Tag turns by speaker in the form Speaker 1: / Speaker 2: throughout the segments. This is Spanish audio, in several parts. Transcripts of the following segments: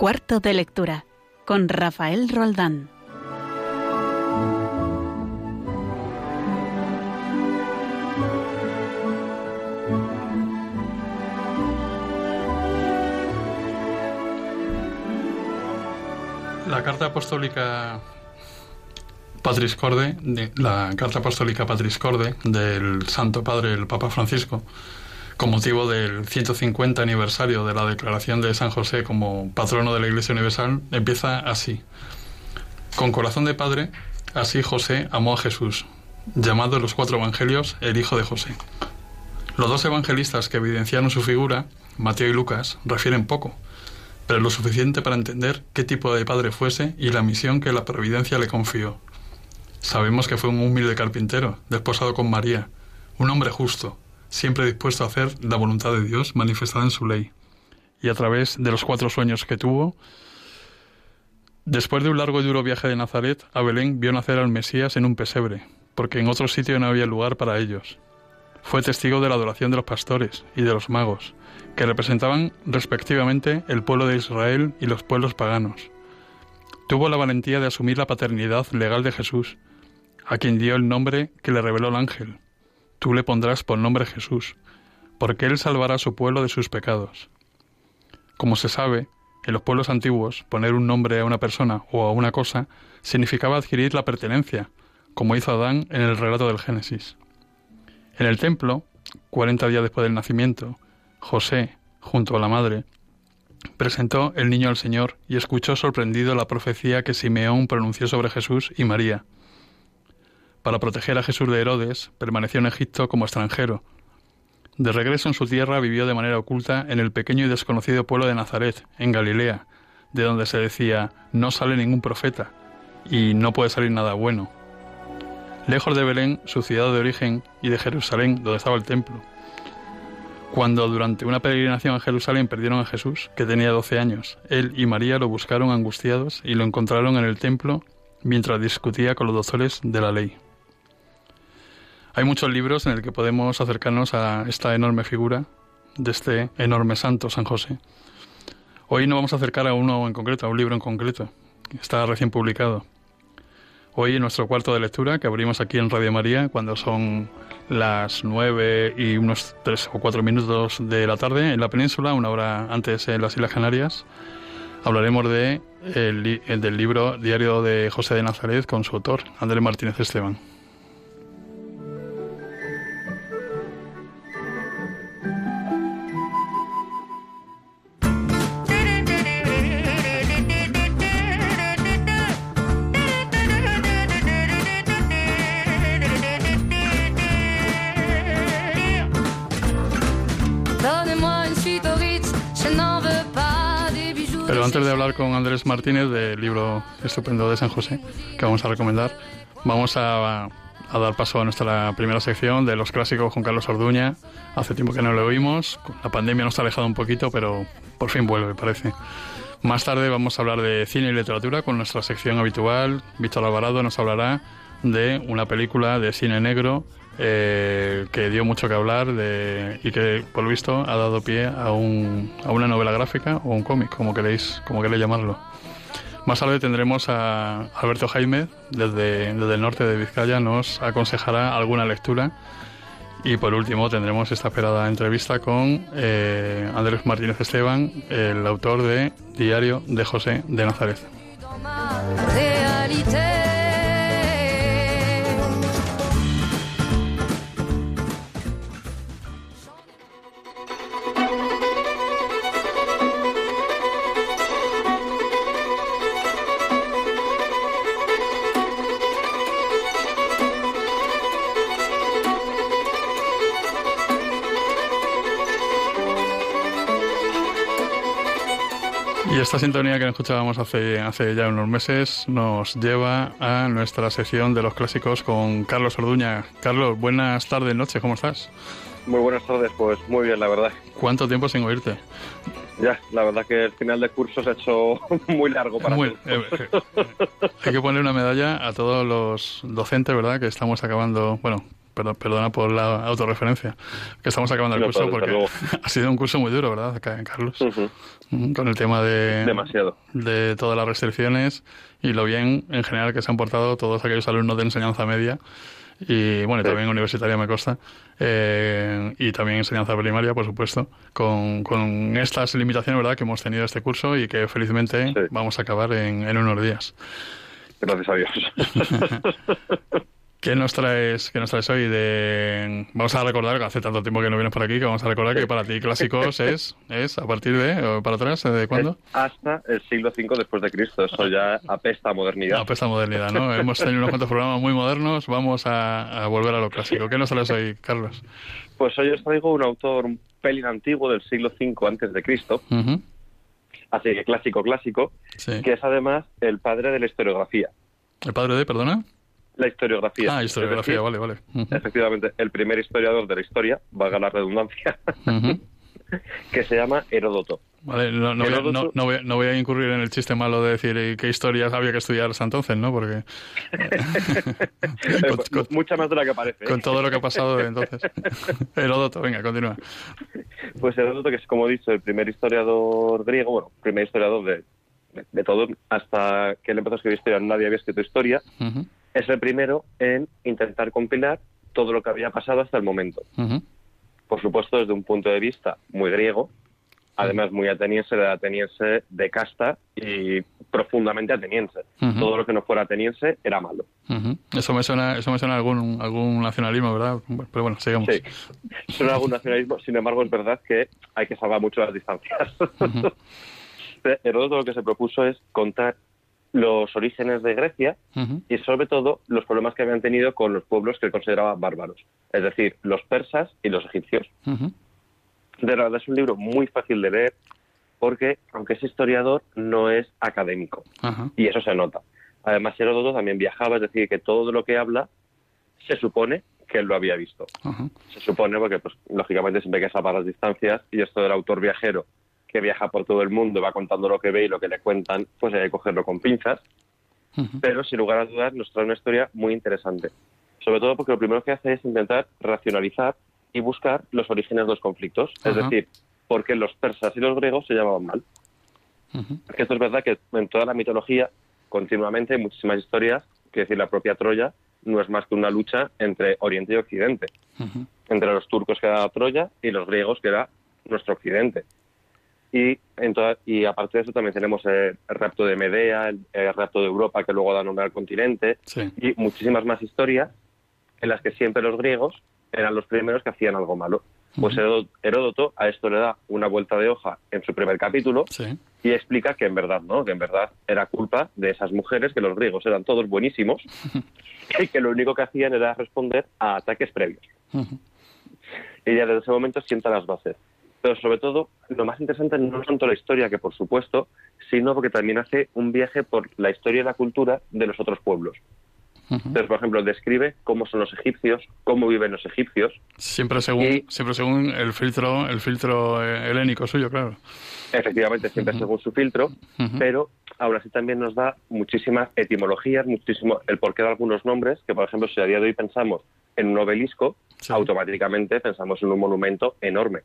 Speaker 1: Cuarto de lectura con Rafael Roldán.
Speaker 2: La carta apostólica Patris Corde, la carta apostólica Patris Corde del Santo Padre el Papa Francisco, con motivo del 150 aniversario de la declaración de San José como patrono de la Iglesia Universal, empieza así. Con corazón de padre, así José amó a Jesús, llamado en los cuatro evangelios el Hijo de José. Los dos evangelistas que evidenciaron su figura, Mateo y Lucas, refieren poco, pero lo suficiente para entender qué tipo de padre fuese y la misión que la providencia le confió. Sabemos que fue un humilde carpintero, desposado con María, un hombre justo, siempre dispuesto a hacer la voluntad de Dios manifestada en su ley. Y a través de los cuatro sueños que tuvo, después de un largo y duro viaje de Nazaret a Belén, vio nacer al Mesías en un pesebre, porque en otro sitio no había lugar para ellos. Fue testigo de la adoración de los pastores y de los magos, que representaban respectivamente el pueblo de Israel y los pueblos paganos. Tuvo la valentía de asumir la paternidad legal de Jesús, a quien dio el nombre que le reveló el ángel, tú le pondrás por nombre Jesús, porque él salvará a su pueblo de sus pecados. Como se sabe, en los pueblos antiguos, poner un nombre a una persona o a una cosa significaba adquirir la pertenencia, como hizo Adán en el relato del Génesis. En el templo, cuarenta días después del nacimiento, José, junto a la madre, presentó el niño al Señor y escuchó sorprendido la profecía que Simeón pronunció sobre Jesús y María. Para proteger a Jesús de Herodes, permaneció en Egipto como extranjero. De regreso en su tierra vivió de manera oculta en el pequeño y desconocido pueblo de Nazaret, en Galilea, de donde se decía no sale ningún profeta y no puede salir nada bueno. Lejos de Belén, su ciudad de origen, y de Jerusalén, donde estaba el templo. Cuando durante una peregrinación a Jerusalén perdieron a Jesús, que tenía doce años, él y María lo buscaron angustiados y lo encontraron en el templo mientras discutía con los doctores de la ley. Hay muchos libros en el que podemos acercarnos a esta enorme figura de este enorme santo, San José. Hoy nos vamos a acercar a uno en concreto, a un libro en concreto, está recién publicado. Hoy en nuestro cuarto de lectura, que abrimos aquí en Radio María, cuando son las nueve y unos tres o cuatro minutos de la tarde en la península, una hora antes en las Islas Canarias, hablaremos de el del libro Diario de José de Nazaret con su autor, Andrés Martínez Esteban. Pero antes de hablar con Andrés Martínez del libro estupendo de San José, que vamos a recomendar, vamos a, dar paso a nuestra primera sección de los clásicos con Carlos Orduña. Hace tiempo que no lo oímos, la pandemia nos ha alejado un poquito, pero por fin vuelve, parece. Más tarde vamos a hablar de cine y literatura con nuestra sección habitual. Víctor Alvarado nos hablará de una película de cine negro eh, que dio mucho que hablar de, y que, por lo visto, ha dado pie a, un, a una novela gráfica o un cómic, como queréis, como queréis llamarlo. Más tarde tendremos a Alberto Jaime, desde, desde el norte de Vizcaya, nos aconsejará alguna lectura. Y por último tendremos esta esperada entrevista con eh, Andrés Martínez Esteban, el autor de Diario de José de Nazaret. Esta sintonía que escuchábamos hace, hace ya unos meses nos lleva a nuestra sección de los clásicos con Carlos Orduña. Carlos, buenas tardes, noches, ¿cómo estás?
Speaker 3: Muy buenas tardes, pues muy bien, la verdad.
Speaker 2: ¿Cuánto tiempo sin oírte?
Speaker 3: Ya, la verdad que el final de curso se ha hecho muy largo para
Speaker 2: muy, eh, eh, Hay que poner una medalla a todos los docentes, ¿verdad? Que estamos acabando, bueno, perdona por la autorreferencia, que estamos acabando el curso porque ha sido un curso muy duro, ¿verdad, Carlos? Con el tema de,
Speaker 3: Demasiado.
Speaker 2: de todas las restricciones y lo bien en general que se han portado todos aquellos alumnos de enseñanza media y bueno, también universitaria me consta, eh, y también enseñanza primaria, por supuesto, con, con estas limitaciones ¿verdad? que hemos tenido este curso y que felizmente vamos a acabar en, en unos días.
Speaker 3: Gracias a Dios.
Speaker 2: ¿Qué nos traes, qué nos traes hoy? De... Vamos a recordar, que hace tanto tiempo que no vienes por aquí, que vamos a recordar que para ti clásicos es, es a partir de, para atrás, ¿de cuándo?
Speaker 3: hasta el siglo V después de Cristo, eso ya apesta a modernidad.
Speaker 2: Apesta a modernidad, ¿no? Hemos tenido unos cuantos programas muy modernos, vamos a, volver a lo clásico. ¿Qué nos traes hoy, Carlos?
Speaker 3: Pues hoy os traigo un autor un pelín antiguo del siglo V antes de Cristo, así que clásico, clásico, que es además el padre de la historiografía.
Speaker 2: ¿El padre de, perdona?
Speaker 3: La historiografía.
Speaker 2: Ah, historiografía, vale, vale.
Speaker 3: Efectivamente, el primer historiador de la historia, valga la redundancia, que se llama Heródoto.
Speaker 2: Vale, no, no, voy, no, voy, a incurrir en el chiste malo de decir qué historias había que estudiar hasta entonces, ¿no? Porque...
Speaker 3: Mucha más de la que parece.
Speaker 2: Con ¿eh? todo lo que ha pasado desde entonces. Heródoto, venga, continúa.
Speaker 3: Pues Heródoto, que es como he dicho, el primer historiador griego, bueno, primer historiador de, de, todo, hasta que él empezó a escribir historia nadie había escrito historia es el primero en intentar compilar todo lo que había pasado hasta el momento. Por supuesto, desde un punto de vista muy griego, además muy ateniense, de ateniense de casta y profundamente ateniense. Todo lo que no fuera ateniense era malo.
Speaker 2: Eso me suena, eso me suena a algún, algún nacionalismo, ¿verdad? Pero bueno, sigamos.
Speaker 3: Sí, suena a algún nacionalismo, sin embargo es verdad que hay que salvar mucho las distancias. Heródoto lo que se propuso es contar los orígenes de Grecia y sobre todo los problemas que habían tenido con los pueblos que consideraban bárbaros, es decir, los persas y los egipcios. De verdad es un libro muy fácil de leer porque, aunque es historiador, no es académico y eso se nota. Además, Heródoto también viajaba, es decir, que todo lo que habla se supone que él lo había visto. Se supone porque, pues, lógicamente, siempre hay que salvar las distancias y esto del autor viajero que viaja por todo el mundo, va contando lo que ve y lo que le cuentan, pues hay que cogerlo con pinzas. Pero sin lugar a dudas nos trae una historia muy interesante. Sobre todo porque lo primero que hace es intentar racionalizar y buscar los orígenes de los conflictos. Es decir, por qué los persas y los griegos se llamaban mal. Porque esto es verdad que en toda la mitología, continuamente, hay muchísimas historias, que decir, la propia Troya no es más que una lucha entre Oriente y Occidente. Entre los turcos que era Troya y los griegos que era nuestro Occidente. Y, en y aparte de eso también tenemos el, rapto de Medea, el, rapto de Europa que luego da nombre al continente. Y muchísimas más historias en las que siempre los griegos eran los primeros que hacían algo malo. Pues Heródoto a esto le da una vuelta de hoja en su primer capítulo y explica que en verdad no, que en verdad era culpa de esas mujeres, que los griegos eran todos buenísimos y que lo único que hacían era responder a ataques previos. Y ya desde ese momento sienta las bases pero sobre todo lo más interesante no es tanto la historia, que por supuesto, sino porque también hace un viaje por la historia y la cultura de los otros pueblos. Entonces, por ejemplo, describe cómo son los egipcios, cómo viven los egipcios.
Speaker 2: Siempre según, siempre según el filtro, el filtro eh, helénico suyo, claro.
Speaker 3: Efectivamente, siempre según su filtro, pero aún así también nos da muchísimas etimologías, muchísimo el porqué de algunos nombres, que por ejemplo, si a día de hoy pensamos en un obelisco, automáticamente pensamos en un monumento enorme.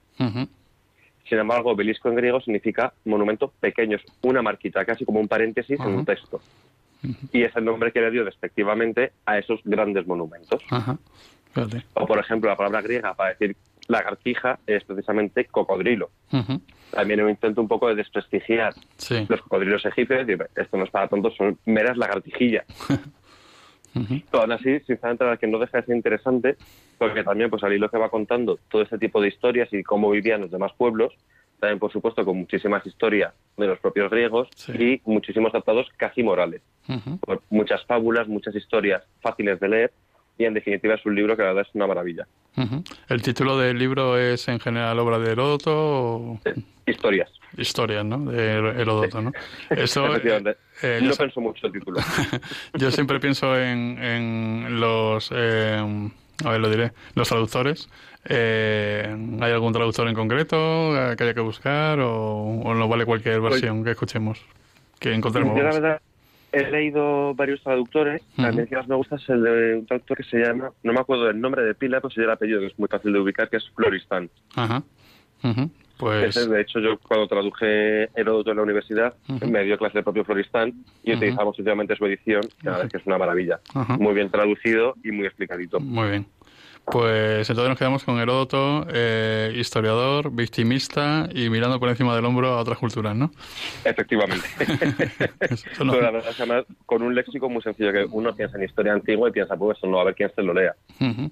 Speaker 3: Sin embargo, obelisco en griego significa monumento pequeño, una marquita, casi como un paréntesis en un texto. Y es el nombre que le dio despectivamente a esos grandes monumentos. O, por ejemplo, la palabra griega para decir lagartija es precisamente cocodrilo. También un intento un poco de desprestigiar los cocodrilos egipcios y esto no es para tontos, son meras lagartijillas. Pero aún así, sinceramente, la que no deja de ser interesante, porque también, pues al hilo que va contando todo este tipo de historias y cómo vivían los demás pueblos, también, por supuesto, con muchísimas historias de los propios griegos y muchísimos tratados casi morales. muchas fábulas, muchas historias fáciles de leer y, en definitiva, es un libro que la verdad es una maravilla.
Speaker 2: ¿El título del libro es en general obra de Heródoto? O...
Speaker 3: Historias.
Speaker 2: Historias, ¿no? De Heródoto, ¿no?
Speaker 3: Eso, eh, eh, no pienso mucho el título.
Speaker 2: yo siempre pienso en, en los... Eh, a ver, lo diré. Los traductores. ¿Hay algún traductor en concreto que haya que buscar o, o no vale cualquier pues versión que escuchemos, que encontremos?
Speaker 3: He leído varios traductores. A el que más me gusta es el de un traductor que se llama, no me acuerdo del nombre de pila, pero sí el apellido, que es muy fácil de ubicar, que es Floristan.
Speaker 2: Ajá. Pues...
Speaker 3: de hecho, yo cuando traduje Heródoto en la universidad, me dio clase el propio Floristán y utilizamos últimamente su edición, que verdad es que es una maravilla. Muy bien traducido y muy explicadito.
Speaker 2: Muy bien. Pues entonces nos quedamos con Heródoto, eh, historiador, victimista y mirando por encima del hombro a otras culturas, ¿no?
Speaker 3: Efectivamente. con un léxico muy sencillo, que uno piensa en historia antigua y piensa, pues eso no, a ver quién se lo lea.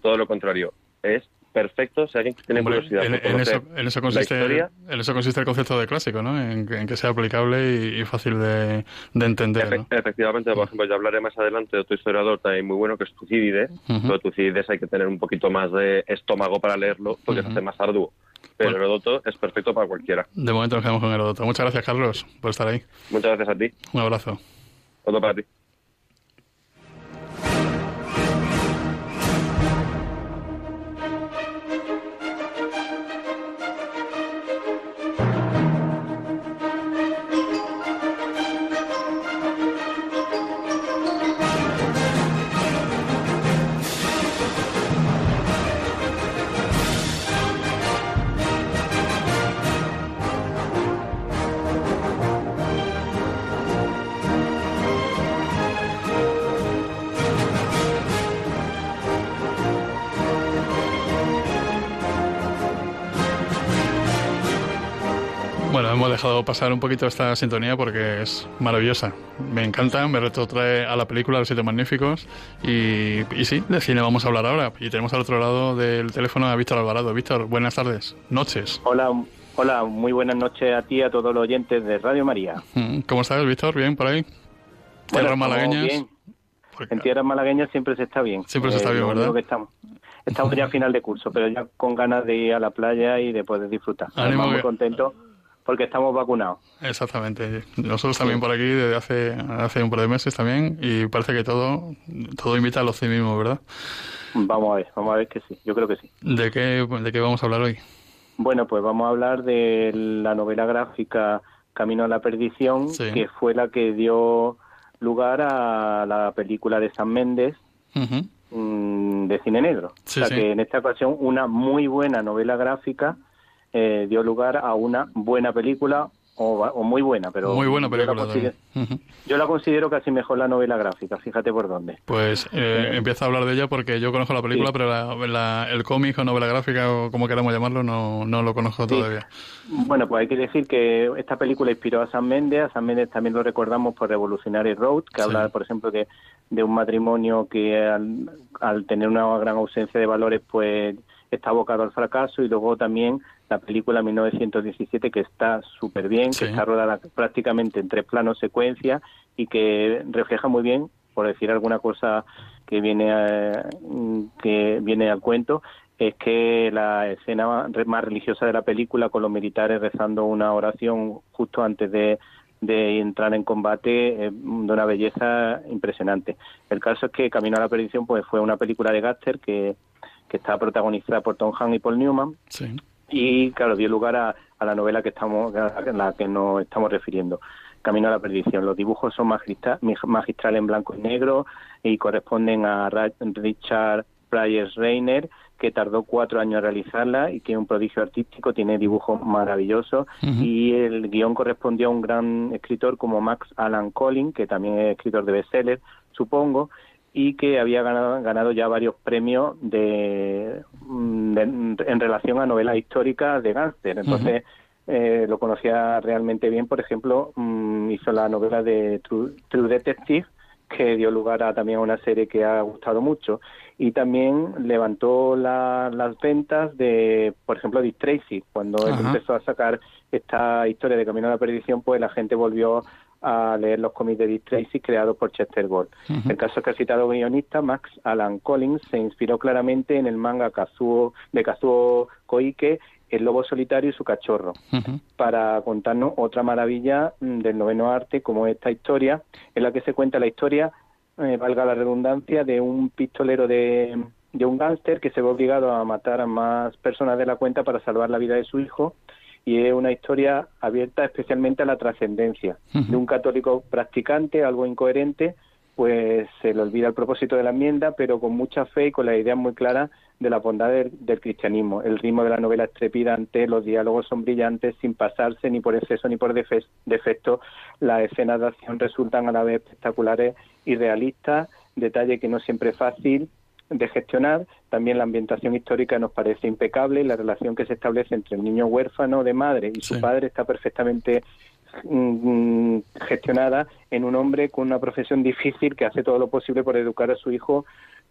Speaker 3: Todo lo contrario, es perfecto si alguien tiene curiosidad.
Speaker 2: En, eso, consiste, en eso consiste el concepto de clásico, ¿no? En, que sea aplicable y, fácil de, entender.
Speaker 3: Efectivamente, por ejemplo, ya hablaré más adelante de otro historiador también muy bueno que es Tucídides. Pero Tucídides hay que tener un poquito más de estómago para leerlo porque se hace más arduo. Pero Herodoto es perfecto para cualquiera.
Speaker 2: De momento nos quedamos con Herodoto. Muchas gracias, Carlos, por estar ahí.
Speaker 3: Muchas gracias a ti.
Speaker 2: Un abrazo.
Speaker 3: Otro para ti.
Speaker 2: Dejado pasar un poquito esta sintonía porque es maravillosa. Me encanta, me retrotrae a la película Los Siete Magníficos y, y sí, de cine vamos a hablar ahora. Y tenemos al otro lado del teléfono a Víctor Alvarado. Víctor, buenas tardes, noches.
Speaker 4: Hola, hola, muy buenas noches a ti y a todos los oyentes de Radio María.
Speaker 2: Mm, ¿Cómo estás, Víctor? ¿Bien por ahí? ¿Tierras malagueñas?
Speaker 4: Bien. En tierras malagueñas siempre se está bien.
Speaker 2: Siempre se está bien, ¿verdad?
Speaker 4: estamos. Estamos ya a final de curso, pero ya con ganas de ir a la playa y de poder disfrutar. Estamos muy contentos porque estamos vacunados.
Speaker 2: Exactamente. Nosotros también por aquí desde hace, hace un par de meses también y parece que todo, todo invita al optimismo, ¿verdad?
Speaker 4: Vamos a ver, vamos a ver que sí, yo creo que sí.
Speaker 2: ¿De qué, de qué vamos a hablar hoy?
Speaker 4: Bueno, pues vamos a hablar de la novela gráfica Camino a la Perdición, que fue la que dio lugar a la película de San Méndez mm, de cine negro. o sea que en esta ocasión una muy buena novela gráfica eh, dio lugar a una buena película o, muy buena, pero
Speaker 2: muy buena película.
Speaker 4: Yo la, considero, yo la considero casi mejor la novela gráfica. Fíjate por dónde.
Speaker 2: Pues eh, empieza a hablar de ella porque yo conozco la película, pero el cómic o novela gráfica o como queramos llamarlo no, no lo conozco todavía.
Speaker 4: Bueno, pues hay que decir que esta película inspiró a Sam Mendes. A Sam Mendes también lo recordamos por Revolutionary Road, que habla, por ejemplo, de, de un matrimonio que al, al tener una gran ausencia de valores, pues está abocado al fracaso y luego también la película 1917 que está súper bien, que está rodada prácticamente en tres planos secuencia y que refleja muy bien, por decir alguna cosa que viene que viene al cuento, es que la escena más religiosa de la película con los militares rezando una oración justo antes de, de entrar en combate de una belleza impresionante. El caso es que Camino a la Perdición pues fue una película de Gaster que que está protagonizada por Tom Hanks y Paul Newman. Y claro, dio lugar a, la novela que estamos, a la que nos estamos refiriendo. Camino a la perdición. Los dibujos son magistrales en blanco y negro y corresponden a Richard Price Reiner, que tardó cuatro años en realizarla y que es un prodigio artístico, tiene dibujos maravillosos y el guion correspondió a un gran escritor como Max Alan Collins, que también es escritor de bestseller, supongo, y que había ganado, ganado ya varios premios de, mm, en relación a novelas históricas de gángster. Entonces, eh, lo conocía realmente bien. Por ejemplo, mm, hizo la novela de True, Detective, que dio lugar a también a una serie que ha gustado mucho. Y también levantó las ventas de, por ejemplo, Dick Tracy. Cuando él empezó a sacar esta historia de Camino a la Perdición, pues la gente volvió a leer los cómics de Dick Tracy creados por Chester Gold. El caso es que el citado guionista Max Alan Collins se inspiró claramente en el manga Kazuo, de Kazuo Koike, El lobo solitario y su cachorro, para contarnos otra maravilla mm, del noveno arte como esta historia, en la que se cuenta la historia, eh, valga la redundancia, de un pistolero de, de un gángster que se ve obligado a matar a más personas de la cuenta para salvar la vida de su hijo y es una historia abierta especialmente a la trascendencia de un católico practicante, algo incoherente, pues se le olvida el propósito de la enmienda, pero con mucha fe y con la idea muy clara de la bondad del, cristianismo. El ritmo de la novela es trepidante, los diálogos son brillantes, sin pasarse ni por exceso ni por defecto. Las escenas de acción resultan a la vez espectaculares y realistas, detalle que no siempre es fácil de gestionar. También la ambientación histórica nos parece impecable y la relación que se establece entre el niño huérfano de madre y su padre está perfectamente mm, gestionada en un hombre con una profesión difícil que hace todo lo posible por educar a su hijo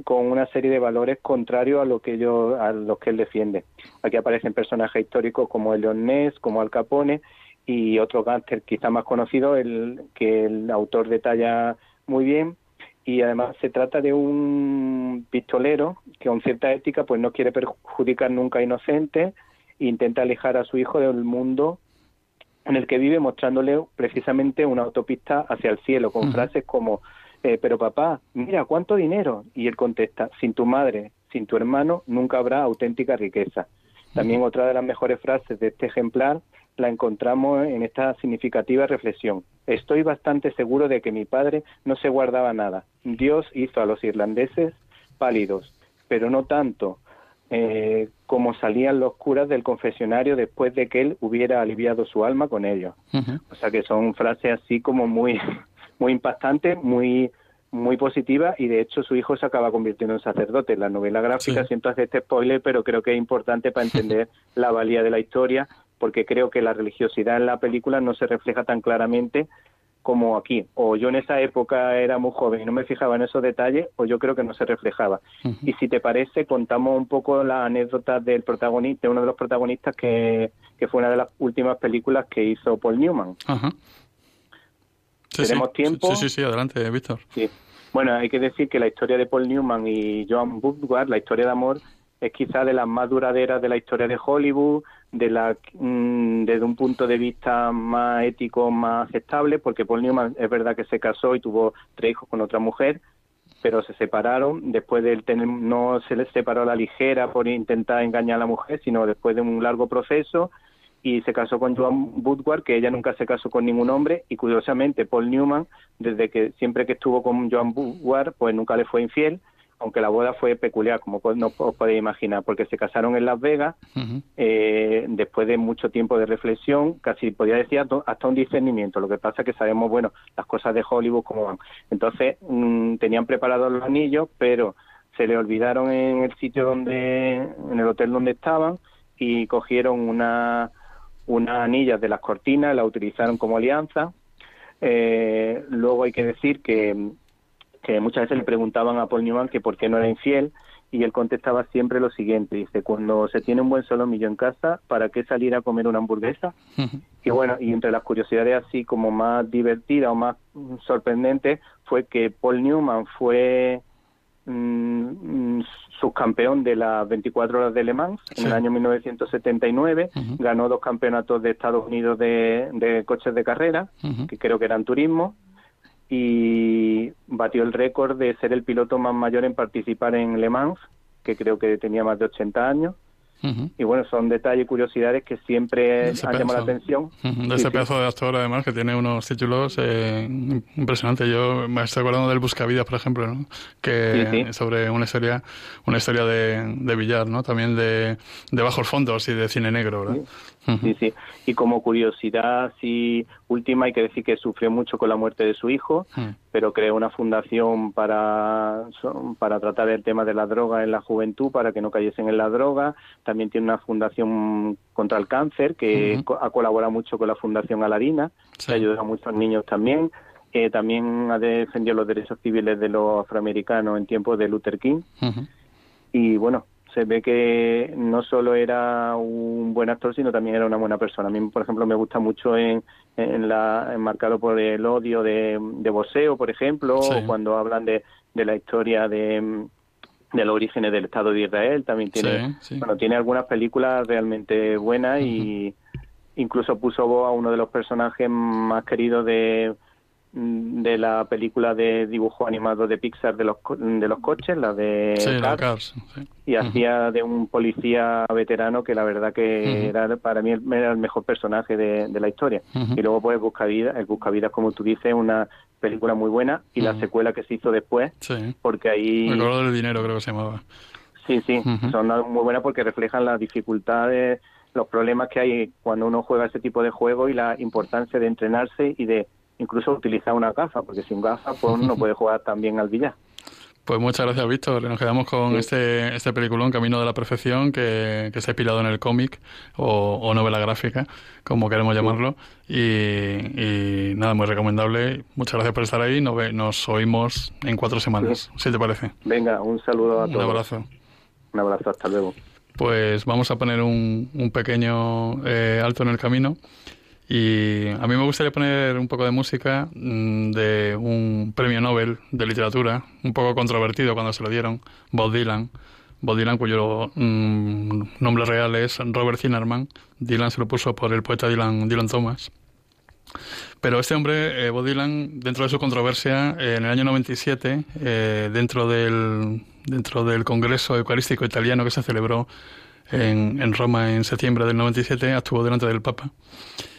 Speaker 4: con una serie de valores contrarios a lo que yo a los que él defiende. Aquí aparecen personajes históricos como el Ness, como Al Capone y otro gángster quizá más conocido, el que el autor detalla muy bien y además se trata de un pistolero que con cierta ética pues no quiere perjudicar nunca a inocentes e intenta alejar a su hijo del mundo en el que vive mostrándole precisamente una autopista hacia el cielo con frases como eh, pero papá, mira cuánto dinero y él contesta sin tu madre, sin tu hermano nunca habrá auténtica riqueza. También otra de las mejores frases de este ejemplar la encontramos en esta significativa reflexión. Estoy bastante seguro de que mi padre no se guardaba nada. Dios hizo a los irlandeses pálidos, pero no tanto eh, como salían los curas del confesionario después de que él hubiera aliviado su alma con ellos. O sea que son frases así como muy, muy impactantes, muy muy positiva y de hecho su hijo se acaba convirtiendo en sacerdote. La novela gráfica, siento hacer este spoiler, pero creo que es importante para entender la valía de la historia porque creo que la religiosidad en la película no se refleja tan claramente como aquí. O yo en esa época era muy joven y no me fijaba en esos detalles, o yo creo que no se reflejaba. Y si te parece, contamos un poco la anécdota del protagonista, de uno de los protagonistas que, que fue una de las últimas películas que hizo Paul Newman. ¿Tenemos tiempo?
Speaker 2: Sí, sí, sí, adelante, Víctor.
Speaker 4: Sí. Bueno, hay que decir que la historia de Paul Newman y Joan Woodward, la historia de amor, es quizá de las más duraderas de la historia de Hollywood, de la, mm, desde un punto de vista más ético, más aceptable, porque Paul Newman es verdad que se casó y tuvo tres hijos con otra mujer, pero se separaron. Después de tener, no se les separó a la ligera por intentar engañar a la mujer, sino después de un largo proceso y se casó con Joan Woodward, que ella nunca se casó con ningún hombre y curiosamente Paul Newman, desde que siempre que estuvo con Joan Woodward, pues nunca le fue infiel aunque la boda fue peculiar, como no os podéis imaginar, porque se casaron en Las Vegas eh, después de mucho tiempo de reflexión, casi podría decir hasta un discernimiento. Lo que pasa es que sabemos, bueno, las cosas de Hollywood cómo van. Entonces, mm, tenían preparados los anillos, pero se le olvidaron en el sitio donde, en el hotel donde estaban, y cogieron una, unas anillas de las cortinas, la utilizaron como alianza. Eh, luego hay que decir que que muchas veces le preguntaban a Paul Newman que por qué no era infiel y él contestaba siempre lo siguiente, dice, cuando se tiene un buen solomillo en casa, ¿para qué salir a comer una hamburguesa? y bueno, y entre las curiosidades así como más divertidas o más sorprendentes fue que Paul Newman fue mm, subcampeón de las 24 horas de Le Mans en el año 1979, ganó dos campeonatos de Estados Unidos de, de coches de carrera, que creo que eran turismo, y batió el récord de ser el piloto más mayor en participar en Le Mans, que creo que tenía más de 80 años. Y bueno, son detalles y curiosidades que siempre han llamado la atención.
Speaker 2: De ese pedazo de actor, además, que tiene unos títulos eh, impresionantes. Yo me estoy acordando del Buscavidas, por ejemplo, ¿no? que sobre una historia una historia de, de billar, ¿no? también de, de bajos fondos y de cine negro. ¿verdad?
Speaker 4: Sí, sí. Y como curiosidad, sí, última, hay que decir que sufrió mucho con la muerte de su hijo, pero creó una fundación para, para tratar el tema de la droga en la juventud, para que no cayesen en la droga. También tiene una fundación contra el cáncer, que ha colaborado mucho con la Fundación Aladina, que ayuda a muchos niños también. Eh, también ha defendido los derechos civiles de los afroamericanos en tiempos de Luther King. Y bueno, se ve que no solo era un buen actor, sino también era una buena persona. A mí, por ejemplo, me gusta mucho en, en la enmarcado por el odio de, de Boseo, por ejemplo, o cuando hablan de, de la historia de de los orígenes del Estado de Israel, también tiene, bueno, tiene algunas películas realmente buenas y incluso puso voz a uno de los personajes más queridos de, de la película de dibujo animado de Pixar de los, de los coches, la de
Speaker 2: Cars,
Speaker 4: y hacía de un policía veterano que la verdad que era para mí era el mejor personaje de, la historia. Y luego pues Buscavidas, el Buscavidas como tú dices, una película muy buena y la secuela que se hizo después, porque ahí...
Speaker 2: El color del dinero creo que se llamaba.
Speaker 4: Sí, sí, son muy buenas porque reflejan las dificultades, los problemas que hay cuando uno juega ese tipo de juego y la importancia de entrenarse y de incluso utilizar una gafa, porque sin gafa pues uno no puede jugar tan bien al billar.
Speaker 2: Pues muchas gracias, Víctor. Nos quedamos con este, este peliculón, Camino de la Perfección, que, que se ha inspirado en el cómic o, novela gráfica, como queremos llamarlo. Y, nada, muy recomendable. Muchas gracias por estar ahí. Nos, nos oímos en cuatro semanas, si te parece.
Speaker 4: Venga, un saludo a todos.
Speaker 2: Un abrazo.
Speaker 4: Un abrazo, hasta luego.
Speaker 2: Pues vamos a poner un, un pequeño eh, alto en el camino. Y a mí me gustaría poner un poco de música mm, de un premio Nobel de literatura, un poco controvertido cuando se lo dieron, Bob Dylan. Bob Dylan, cuyo mm, nombre real es Robert Zimmerman. Dylan se lo puso por el poeta Dylan, Dylan Thomas. Pero este hombre, eh, Bob Dylan, dentro de su controversia, eh, en el año 97, eh, dentro, del, dentro del Congreso Eucarístico Italiano que se celebró en, en Roma en septiembre del 97, actuó delante del Papa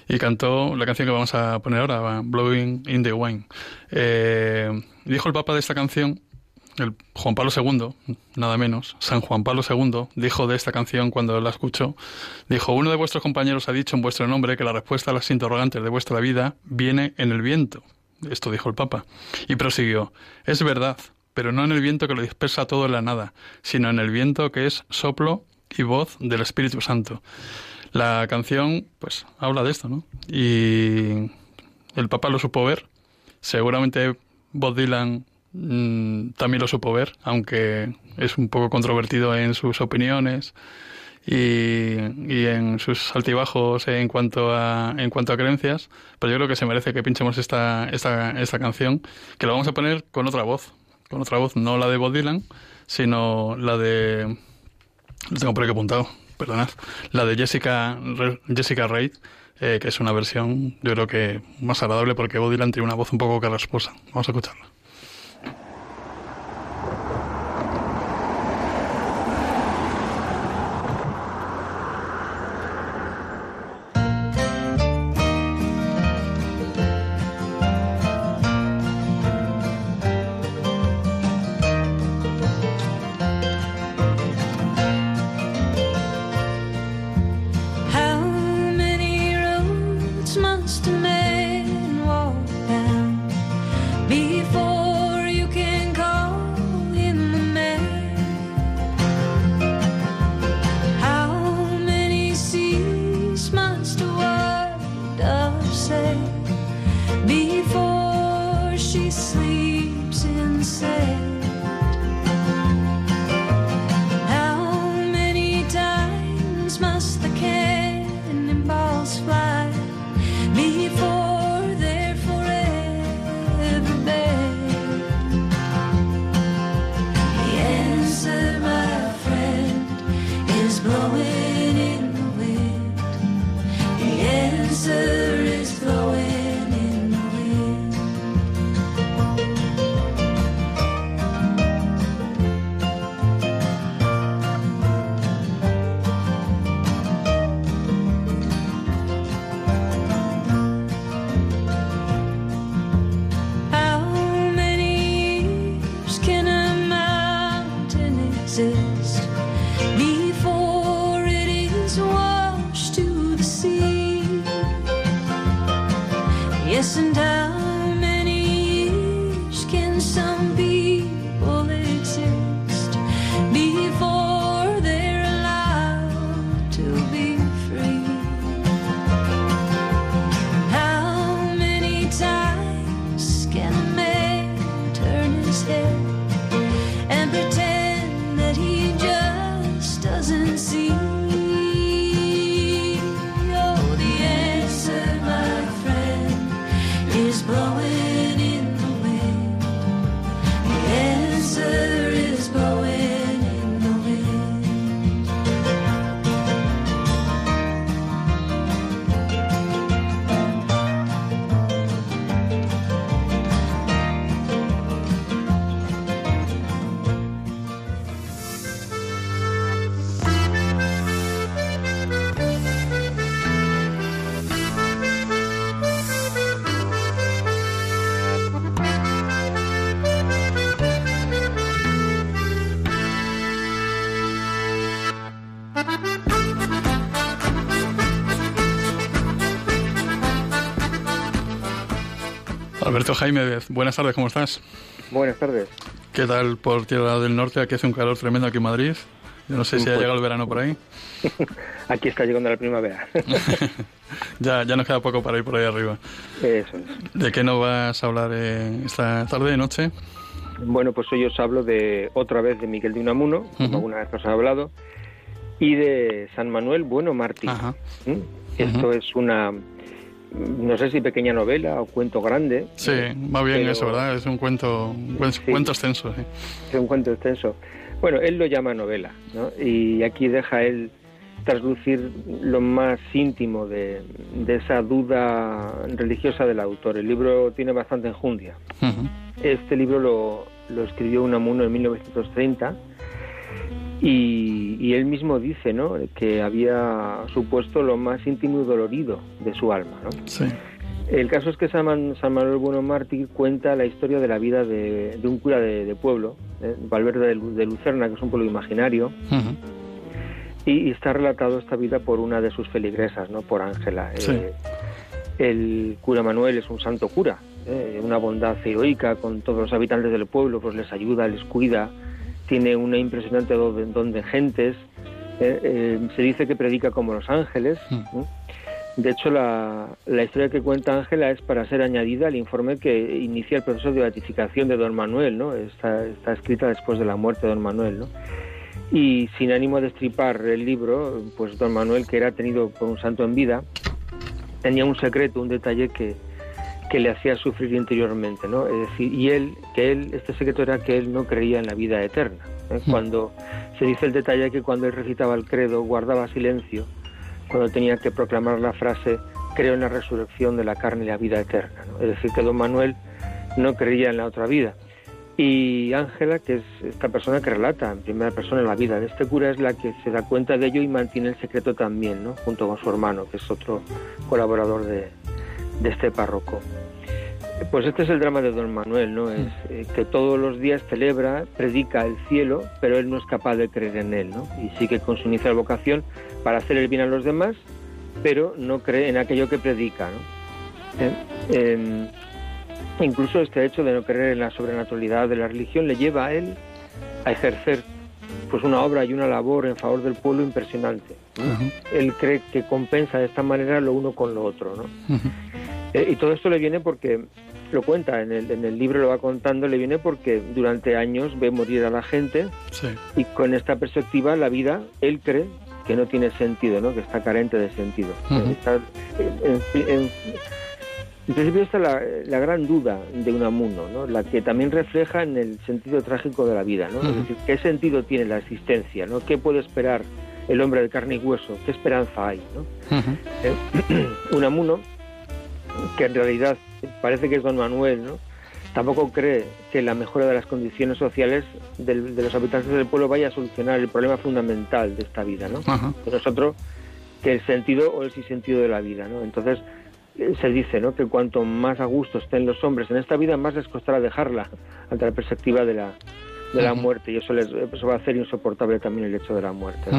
Speaker 2: y cantó la canción que vamos a poner ahora, Blowing in the Wine. dijo el Papa de esta canción el Juan Pablo II, nada menos, San Juan Pablo II, dijo de esta canción cuando la escuchó, dijo, uno de vuestros compañeros ha dicho en vuestro nombre que la respuesta a las interrogantes de vuestra vida viene en el viento. Esto dijo el Papa. Y prosiguió, es verdad, pero no en el viento que lo dispersa todo en la nada, sino en el viento que es soplo y voz del Espíritu Santo. La canción, pues, habla de esto, ¿no? Y el Papa lo supo ver. Seguramente Bob Dylan Mm, también lo supo ver, aunque es un poco controvertido en sus opiniones y, en sus altibajos en cuanto a en cuanto a creencias, pero yo creo que se merece que pinchemos esta, esta, esta canción, que la vamos a poner con otra voz, con otra voz, no la de Bob Dylan, sino la de lo tengo por aquí apuntado, perdonad, la de Jessica Jessica Reid, eh, que es una versión, yo creo que más agradable porque Bob Dylan tiene una voz un poco carrasposa. Vamos a escucharla. listened up. Alberto Jaime, buenas tardes, ¿cómo estás?
Speaker 5: Buenas tardes.
Speaker 2: ¿Qué tal por Tierra del Norte? Aquí hace un calor tremendo aquí en Madrid. Yo no sé si ha llegado el verano por ahí.
Speaker 5: Aquí está llegando la primavera.
Speaker 2: ya, ya nos queda poco para ir por ahí arriba.
Speaker 5: Eso es.
Speaker 2: ¿De qué nos vas a hablar esta tarde de noche?
Speaker 5: Bueno, pues hoy os hablo de otra vez de Miguel de Unamuno, como alguna vez os he hablado, y de San Manuel Bueno Martín. ¿Mm? Esto es una, no sé si pequeña novela o cuento grande.
Speaker 2: Sí, va bien eso, ¿verdad? Es un cuento, un cuento extenso.
Speaker 5: Es un cuento extenso. Bueno, él lo llama novela, ¿no? Y aquí deja él traslucir lo más íntimo de, esa duda religiosa del autor. El libro tiene bastante enjundia. Este libro lo, lo escribió Unamuno en 1930 y, y, él mismo dice ¿no? que había supuesto lo más íntimo y dolorido de su alma. ¿no?
Speaker 2: Sí.
Speaker 5: El caso es que San, Manuel Bueno Mártir cuenta la historia de la vida de, un cura de, pueblo, ¿eh? Valverde de, Lucerna, que es un pueblo imaginario, y, está relatado esta vida por una de sus feligresas, ¿no? por Ángela. Eh, el cura Manuel es un santo cura, ¿eh? una bondad heroica con todos los habitantes del pueblo, pues les ayuda, les cuida, tiene una impresionante don de gentes, se dice que predica como los ángeles. De hecho, la, historia que cuenta Ángela es para ser añadida al informe que inicia el proceso de beatificación de don Manuel, ¿no? Está, escrita después de la muerte de don Manuel, ¿no? Y sin ánimo de estripar el libro, pues don Manuel, que era tenido por un santo en vida, tenía un secreto, un detalle que, que le hacía sufrir interiormente, ¿no? Es decir, y él, que él, este secreto era que él no creía en la vida eterna. ¿eh? Hmm. Cuando se dice el detalle que cuando él recitaba el credo guardaba silencio, cuando tenía que proclamar la frase creo en la resurrección de la carne y la vida eterna. Es decir, que don Manuel no creía en la otra vida. Y Ángela, que es esta persona que relata en primera persona la vida de este cura, es la que se da cuenta de ello y mantiene el secreto también, ¿no? junto con su hermano, que es otro colaborador de, este párroco. Pues este es el drama de don Manuel, ¿no? Es eh, que todos los días celebra, predica el cielo, pero él no es capaz de creer en él, ¿no? Y sigue con su inicial vocación para hacer el bien a los demás, pero no cree en aquello que predica. ¿no? Eh, em, incluso este hecho de no creer en la sobrenaturalidad de la religión le lleva a él a ejercer pues una obra y una labor en favor del pueblo impresionante. Él cree que compensa de esta manera lo uno con lo otro. ¿no? Eh, y todo esto le viene porque, lo cuenta, en el, en el libro lo va contando, le viene porque durante años ve morir a la gente y con esta perspectiva la vida, él cree que no tiene sentido, ¿no? que está carente de sentido. en, principio está la, la, gran duda de Unamuno, ¿no? la que también refleja en el sentido trágico de la vida. ¿no? Es decir, ¿qué sentido tiene la existencia? ¿no? ¿Qué puede esperar el hombre de carne y hueso? ¿Qué esperanza hay? ¿no? Eh, Unamuno, que en realidad parece que es don Manuel, ¿no? tampoco cree que la mejora de las condiciones sociales de los habitantes del pueblo vaya a solucionar el problema fundamental de esta vida, ¿no? Nosotros, que el sentido o el sentido de la vida, ¿no? Entonces, eh, se dice, ¿no? Que cuanto más a gusto estén los hombres en esta vida, más les costará dejarla ante la perspectiva de la, de la muerte y eso les eso va a hacer insoportable también el hecho de la muerte.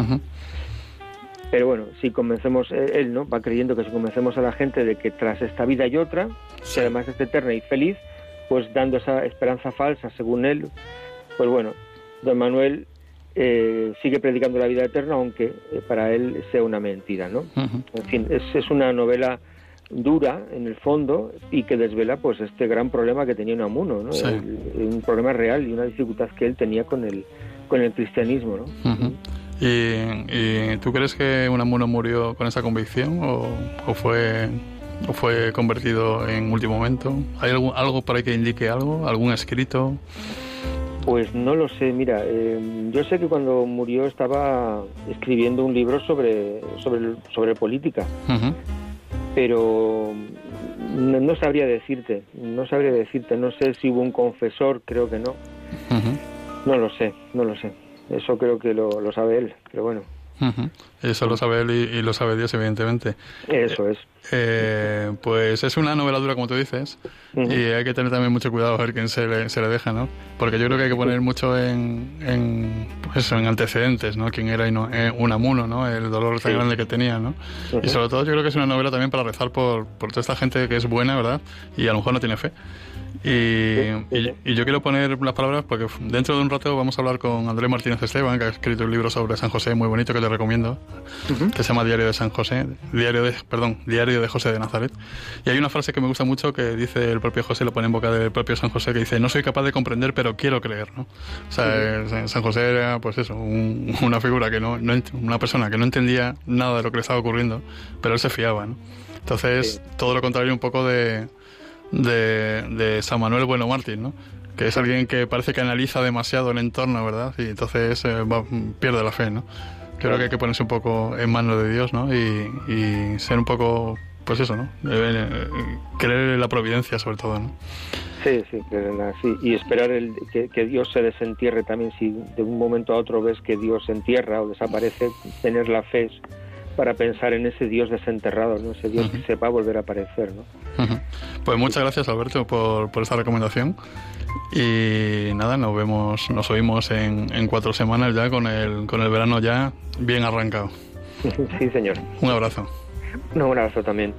Speaker 5: Pero bueno, si convencemos, eh, él no va creyendo que si convencemos a la gente de que tras esta vida hay otra, que además es eterna y feliz, pues dando esa esperanza falsa, según él, pues bueno, don Manuel eh, sigue predicando la vida eterna, aunque eh, para él sea una mentira, ¿no? En fin, es, es, una novela dura en el fondo y que desvela pues este gran problema que tenía Unamuno, ¿no? un problema real y una dificultad que él tenía con el, con el cristianismo, ¿no?
Speaker 2: ¿Y, tú crees que Unamuno murió con esa convicción o, o fue ¿O fue convertido en último momento? ¿Hay algo, ahí que indique algo? ¿Algún escrito?
Speaker 5: Pues no lo sé, mira, eh, yo sé que cuando murió estaba escribiendo un libro sobre, sobre, sobre política, pero no, sabría decirte, no sabría decirte, no sé si hubo un confesor, creo que no, no lo sé, no lo sé, eso creo que lo, lo sabe él, pero bueno.
Speaker 2: Eso lo sabe él y, lo sabe Dios, evidentemente.
Speaker 5: Eso es.
Speaker 2: Eh, pues es una novela dura, como tú dices, y hay que tener también mucho cuidado a ver quién se le, se le deja, ¿no? Porque yo creo que hay que poner mucho en, en, pues en antecedentes, ¿no? Quién era eh, Unamuno, ¿no? El dolor tan grande que tenía, ¿no? Y sobre todo yo creo que es una novela también para rezar por, por toda esta gente que es buena, ¿verdad? Y a lo mejor no tiene fe. Y, yo quiero poner las palabras porque dentro de un rato vamos a hablar con Andrés Martínez Esteban, que ha escrito un libro sobre San José muy bonito que te recomiendo, que se llama Diario de San José, Diario de, perdón, Diario de José de Nazaret. Y hay una frase que me gusta mucho que dice el propio José, lo pone en boca del propio San José, que dice, no soy capaz de comprender, pero quiero creer, ¿no? O sea, San José era, pues eso, una figura que no, una persona que no entendía nada de lo que le estaba ocurriendo, pero él se fiaba, ¿no? Entonces, todo lo contrario un poco de de, San Manuel Bueno Martín, ¿no? que es alguien que parece que analiza demasiado el entorno, ¿verdad? Y entonces eh, pierde la fe, ¿no? Creo que hay que ponerse un poco en manos de Dios, ¿no? Y, ser un poco, pues eso, ¿no? Eh, creer en la providencia, sobre todo, ¿no?
Speaker 5: Sí, sí, sí. y esperar el, que, que, Dios se desentierre también. Si de un momento a otro ves que Dios se entierra o desaparece, tener la fe para pensar en ese Dios desenterrado, ¿no? ese Dios que sepa volver a aparecer. ¿no?
Speaker 2: Pues muchas gracias Alberto por, por esta recomendación y nada, nos vemos, nos oímos en, en cuatro semanas ya con el, con el verano ya bien arrancado.
Speaker 5: sí, señor.
Speaker 2: Un abrazo.
Speaker 5: un abrazo también.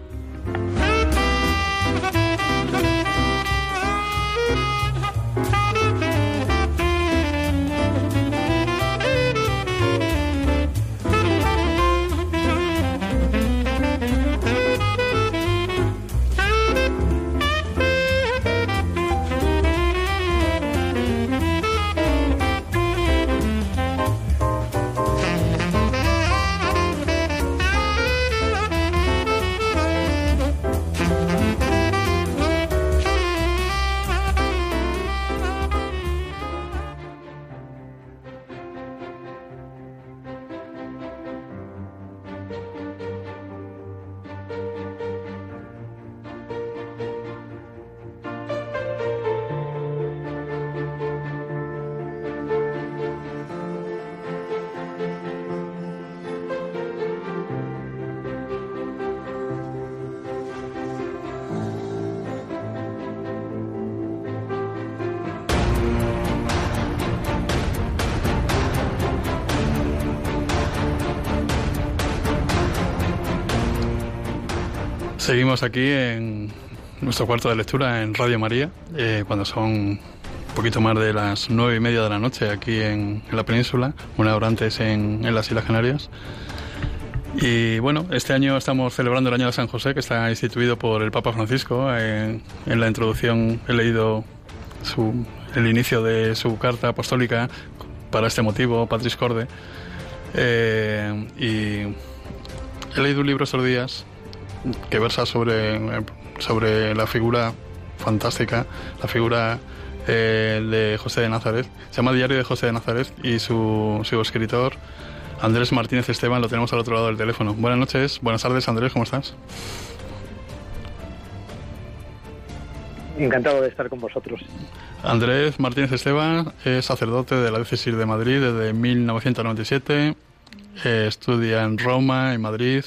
Speaker 2: Seguimos aquí en nuestro cuarto de lectura en Radio María, eh, cuando son un poquito más de las nueve y media de la noche aquí en, la península, una hora antes en, las Islas Canarias. Y bueno, este año estamos celebrando el año de San José, que está instituido por el Papa Francisco. en la introducción he leído el inicio de su carta apostólica para este motivo, Patris Corde. Eh, y he leído un libro estos días que versa sobre, sobre la figura fantástica, la figura eh, de José de Nazaret. Se llama Diario de José de Nazaret y su, su escritor, Andrés Martínez Esteban, lo tenemos al otro lado del teléfono. Buenas noches, buenas tardes Andrés, ¿cómo estás?
Speaker 6: Encantado de estar con vosotros.
Speaker 2: Andrés Martínez Esteban es sacerdote de la diócesis de Madrid desde 1997, eh, estudia en Roma, en Madrid,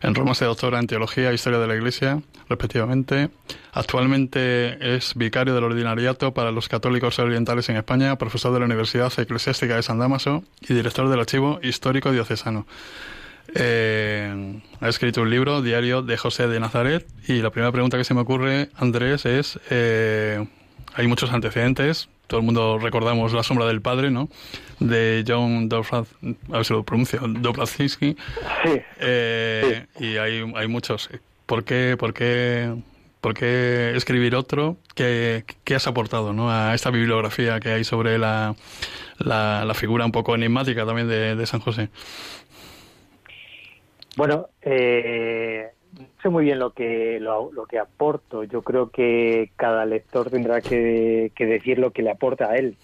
Speaker 2: en Roma se doctora en Teología e Historia de la Iglesia, respectivamente. Actualmente es vicario del Ordinariato para los Católicos Orientales en España, profesor de la Universidad Eclesiástica de San Damaso y director del Archivo Histórico Diocesano. Eh, ha escrito un libro, Diario de José de Nazaret, y la primera pregunta que se me ocurre, Andrés, es, eh, hay muchos antecedentes, todo el mundo recordamos La sombra del padre, ¿no? De John Dobrad, a ver si lo pronuncio, Dobrazynski. Eh, y hay, hay muchos. ¿Por qué, por qué, por qué escribir otro? ¿Qué, ¿Qué, has aportado ¿no? a esta bibliografía que hay sobre la, la, figura un poco enigmática también de, de San José?
Speaker 6: Bueno, eh, sé muy bien lo que lo, que aporto. Yo creo que cada lector tendrá que, decir lo que le aporta a él.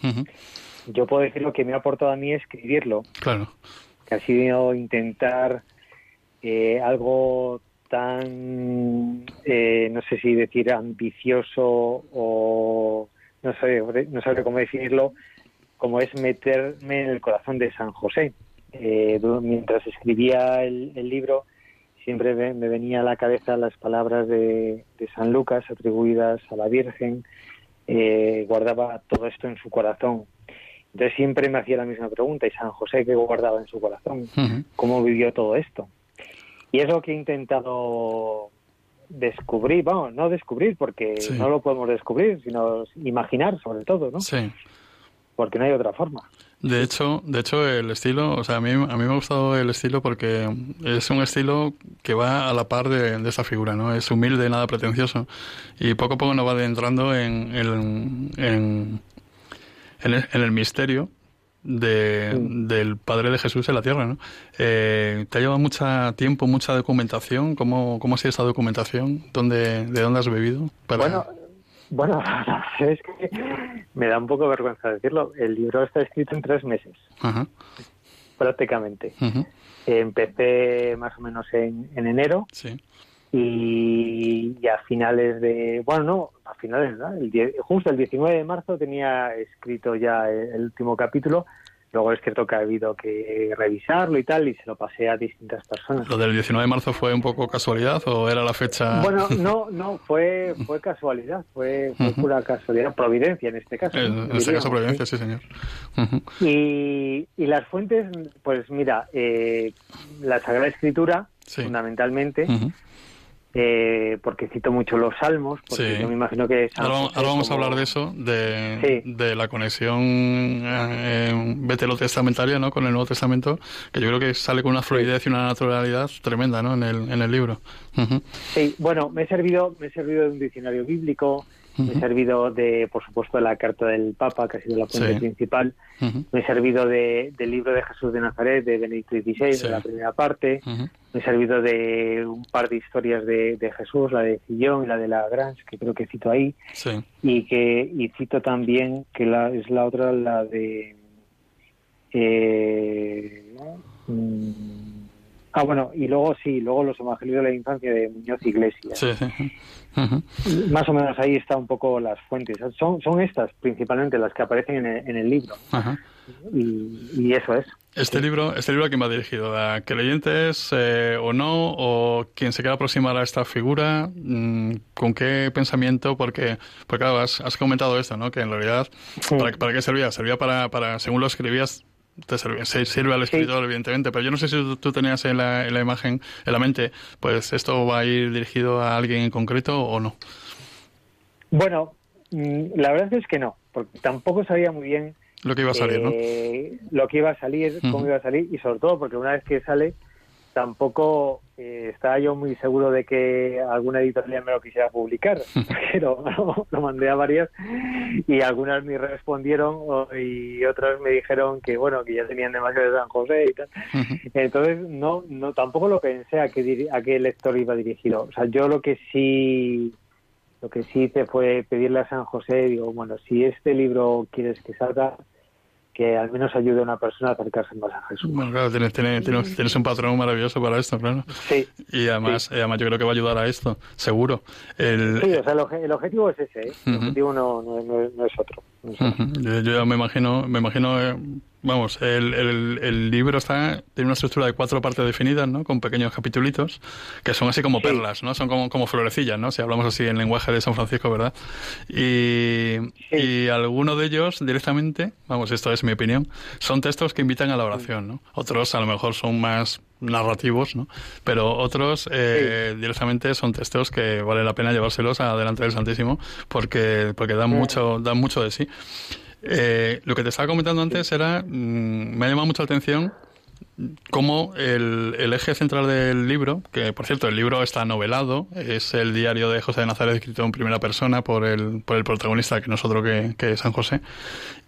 Speaker 6: Yo puedo decir lo que me ha aportado a mí escribirlo.
Speaker 2: Claro.
Speaker 6: Que ha sido intentar eh, algo tan, eh, no sé si decir ambicioso o no sé, no sabré cómo definirlo, como es meterme en el corazón de San José. Eh, mientras escribía el libro, siempre me, venía a la cabeza las palabras de, San Lucas atribuidas a la Virgen, eh, guardaba todo esto en su corazón. Entonces siempre me hacía la misma pregunta, ¿y San José qué guardaba en su corazón? ¿Cómo vivió todo esto? Y es lo que he intentado descubrir, vamos, no descubrir porque no lo podemos descubrir, sino imaginar sobre todo, ¿no?
Speaker 2: Sí.
Speaker 6: Porque no hay otra forma.
Speaker 2: De hecho, de hecho el estilo, o sea, a mí, a mí me ha gustado el estilo porque es un estilo que va a la par de, de esa figura, ¿no? Es humilde, nada pretencioso y poco a poco nos va adentrando en, en, en, en el, misterio de, del Padre de Jesús en la tierra, ¿no? Eh, ¿Te ha llevado mucho tiempo, mucha documentación? ¿Cómo, cómo ha sido esa documentación? ¿Dónde, ¿De dónde has bebido?
Speaker 6: Bueno, bueno, es que me da un poco vergüenza decirlo. El libro está escrito en tres meses, prácticamente. Empecé más o menos en, enero y, a finales de, bueno, no, a finales, ¿no? El justo el 19 de marzo tenía escrito ya el último capítulo Luego es cierto que ha habido que revisarlo y tal, y se lo pasé a distintas personas.
Speaker 2: ¿Lo del 19 de marzo fue un poco casualidad o era la fecha...?
Speaker 6: Bueno, no, no, fue, fue casualidad, fue, pura casualidad, providencia en este caso.
Speaker 2: En, este caso providencia, sí, señor.
Speaker 6: y, y, las fuentes, pues mira, eh, la Sagrada Escritura, fundamentalmente, eh, porque cito mucho los salmos, porque yo me imagino que...
Speaker 2: Ahora, vamos a hablar de eso, de, de la conexión eh, veterotestamentaria ¿no? con el Nuevo Testamento, que yo creo que sale con una fluidez y una naturalidad tremenda ¿no? en, el, en el libro.
Speaker 6: Sí, bueno, me he servido, me he servido de un diccionario bíblico, me he servido de, por supuesto, de la carta del Papa, que ha sido la fuente principal. Me he servido de, del libro de Jesús de Nazaret, de Benedicto XVI, de la primera parte. Me he servido de un par de historias de, Jesús, la de Sillón y la de la Grange, que creo que cito ahí. Y que y cito también, que la, es la otra, la de... Eh, mm, Ah, bueno, y luego sí, luego los Evangelios de la Infancia de Muñoz Iglesias. Sí, Más o menos ahí está un poco las fuentes. Son, son estas principalmente las que aparecen en el, libro. Y, eso es.
Speaker 2: Este libro, este libro a quién va dirigido, ¿a qué leyentes eh, o no? ¿O quien se quiera aproximar a esta figura? Mm, ¿Con qué pensamiento? Porque, porque claro, has, comentado esto, ¿no? Que en realidad, ¿para, ¿para, qué servía? Servía para, para, según lo escribías, te sirve, sirve al escritor, evidentemente, pero yo no sé si tú, tenías en la, en la, imagen, en la mente, pues esto va a ir dirigido a alguien en concreto o no.
Speaker 6: Bueno, mm, la verdad es que no, porque tampoco sabía muy bien
Speaker 2: lo que iba a salir, ¿no?
Speaker 6: Eh, lo que iba a salir, cómo iba a salir, y sobre todo porque una vez que sale, tampoco eh, estaba yo muy seguro de que alguna editorial me lo quisiera publicar, pero lo, mandé a varias y algunas me respondieron y otras me dijeron que bueno que ya tenían demasiado de San José y tal. Entonces no no tampoco lo pensé a qué a qué lector iba dirigido. O sea, yo lo que sí lo que sí hice fue pedirle a San José, digo, bueno, si este libro quieres que salga, que al menos ayude a una persona a acercarse más a Jesús.
Speaker 2: Bueno, claro, tienes, tienes, un patrón maravilloso para esto, claro.
Speaker 6: Sí.
Speaker 2: Y además, además yo creo que va a ayudar a esto, seguro.
Speaker 6: El, sí, o sea, el, objetivo es ese, ¿eh? el objetivo no, no, no, es otro.
Speaker 2: Yo, ya me imagino, me imagino eh, vamos, el, el, libro está tiene una estructura de cuatro partes definidas, ¿no? Con pequeños capitulitos que son así como perlas, ¿no? Son como, como florecillas, ¿no? Si hablamos así en lenguaje de San Francisco, ¿verdad? Y, y algunos de ellos directamente, vamos, esto es mi opinión, son textos que invitan a la oración, ¿no? Otros a lo mejor son más narrativos, ¿no? Pero otros eh, directamente son textos que vale la pena llevárselos adelante del Santísimo porque porque dan mucho dan mucho de sí. Eh, lo que te estaba comentando antes era, mm, me ha llamado mucho la atención cómo el, eje central del libro, que por cierto el libro está novelado, es el diario de José de Nazaret escrito en primera persona por el, por el protagonista, que nosotros que, que San José,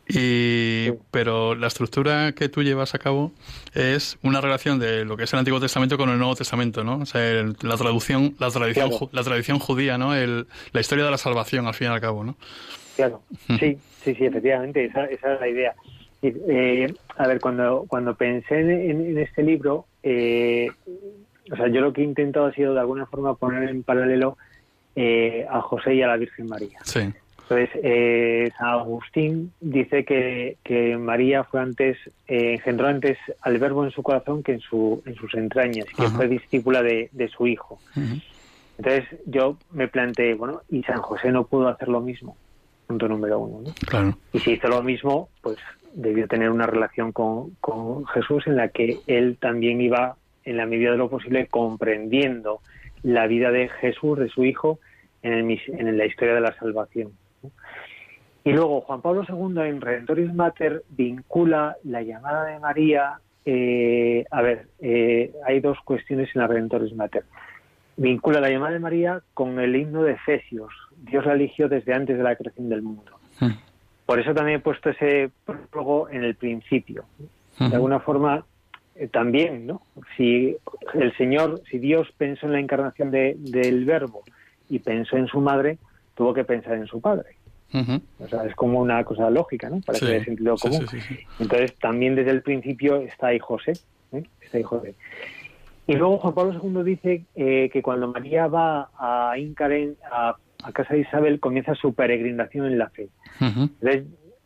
Speaker 2: y, pero la estructura que tú llevas a cabo es una relación de lo que es el Antiguo Testamento con el Nuevo Testamento, ¿no? O sea, la traducción, la tradición, la tradición judía, ¿no? El, la historia de la salvación, al fin y al cabo, ¿no?
Speaker 6: Claro, sí, sí, sí, efectivamente, esa, esa es la idea. Eh, a ver, cuando, cuando pensé en, este libro, eh, o sea, yo lo que he intentado ha sido de alguna forma poner en paralelo eh, a José y a la Virgen María.
Speaker 2: Sí.
Speaker 6: Entonces, eh, San Agustín dice que, que María fue antes, eh, engendró antes al verbo en su corazón que en, su, en sus entrañas, y que fue discípula de, de su hijo. Entonces, yo me planteé, bueno, ¿y San José no pudo hacer lo mismo? Punto número uno. ¿no?
Speaker 2: Claro.
Speaker 6: Y si hizo lo mismo, pues debió tener una relación con, con Jesús en la que él también iba, en la medida de lo posible, comprendiendo la vida de Jesús, de su hijo, en, el, en la historia de la salvación. Y luego Juan Pablo II en Redentoris Mater vincula la llamada de María. Eh, a ver, eh, hay dos cuestiones en la Redentoris Mater. Vincula la llamada de María con el himno de Efesios. Dios la eligió desde antes de la creación del mundo. Hmm. Por eso también he puesto ese prólogo en el principio. De hmm. alguna forma, eh, también, ¿no? Si el Señor, si Dios pensó en la encarnación del Verbo y pensó en su madre, tuvo que pensar en su padre. O sea, es como una cosa lógica, ¿no? Para que haya sentido común. Entonces, también desde el principio está ahí José. ¿eh? Está ahí José. Y luego Juan Pablo II dice eh, que cuando María va a Incaren, a, casa de Isabel, comienza su peregrinación en la fe. Entonces,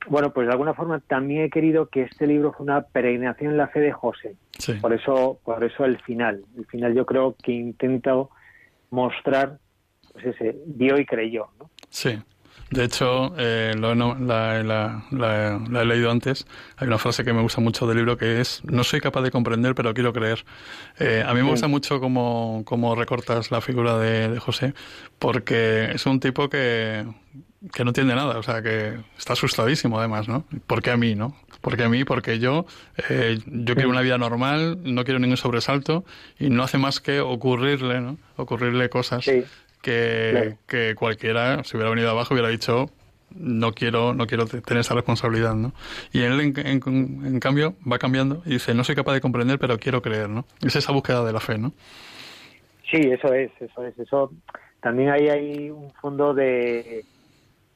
Speaker 6: bueno, pues de alguna forma también he querido que este libro fue una peregrinación en la fe de José. Por eso, por eso el final. El final yo creo que intento mostrar, pues ese, vio y creyó, ¿no?
Speaker 2: Sí. De hecho, eh, lo, la, he leído antes. Hay una frase que me gusta mucho del libro que es, no soy capaz de comprender, pero quiero creer. Eh, a mí me gusta mucho cómo, cómo, recortas la figura de, José, porque es un tipo que, que no entiende nada, o sea, que está asustadísimo además, ¿no? ¿Por qué a mí, no? Porque a mí, porque yo, eh, yo quiero una vida normal, no quiero ningún sobresalto y no hace más que ocurrirle, ¿no? Ocurrirle cosas que, cualquiera, si hubiera venido abajo, hubiera dicho no quiero no quiero tener esa responsabilidad no y él en, cambio va cambiando y dice no soy capaz de comprender pero quiero creer no es esa búsqueda de la fe no
Speaker 6: sí eso es eso es. Eso también ahí hay un fondo de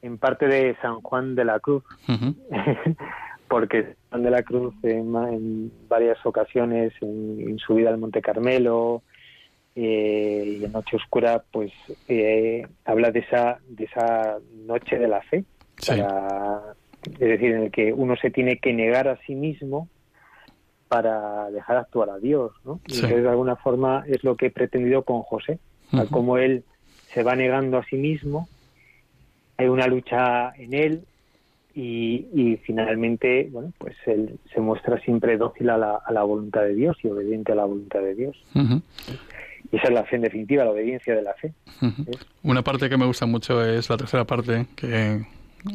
Speaker 6: en parte de San Juan de la Cruz. Porque Juan de la Cruz en, varias ocasiones en, su vida al Monte Carmelo eh, y en Noche Oscura pues eh, habla de esa de esa noche de la fe es decir en el que uno se tiene que negar a sí mismo para dejar actuar a Dios ¿no? y de alguna forma es lo que he pretendido con José como él se va negando a sí mismo hay una lucha en él y, finalmente, bueno, pues él se muestra siempre dócil a la, a la, voluntad de Dios y obediente a la voluntad de Dios. Y esa es la fe en definitiva, la obediencia de la fe.
Speaker 2: Una parte que me gusta mucho es la tercera parte, que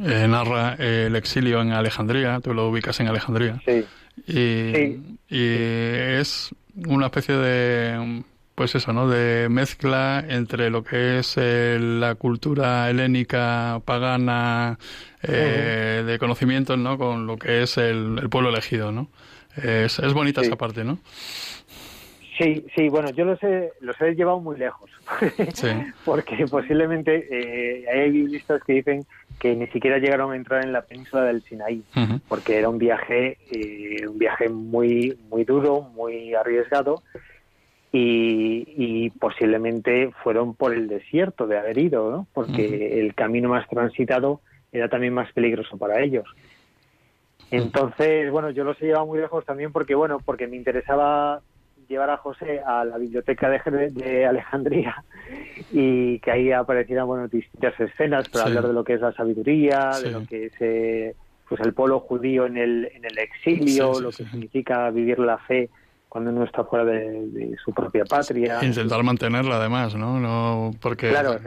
Speaker 2: eh, narra el exilio en Alejandría, tú lo ubicas en Alejandría.
Speaker 6: Sí.
Speaker 2: Y, y es una especie de pues eso, ¿no? De mezcla entre lo que es eh, la cultura helénica, pagana, eh, de conocimientos, ¿no? Con lo que es el, pueblo elegido, ¿no? Es, es bonita esa parte, ¿no?
Speaker 6: Sí, sí, bueno, yo los he, los he llevado muy lejos, porque posiblemente eh, hay biblistas que dicen que ni siquiera llegaron a entrar en la península del Sinaí, porque era un viaje, eh, un viaje muy, muy duro, muy arriesgado, y, posiblemente fueron por el desierto de haber ido, ¿no? porque el camino más transitado era también más peligroso para ellos. Entonces, bueno, yo los he llevado muy lejos también porque, bueno, porque me interesaba llevar a José a la biblioteca de, Alejandría y que ahí aparecieran bueno distintas escenas para hablar de lo que es la sabiduría, de lo que es eh, pues el pueblo judío en el, en el exilio, lo que significa vivir la fe cuando uno está fuera de, su propia patria.
Speaker 2: Intentar mantenerla además, ¿no? no porque
Speaker 6: claro,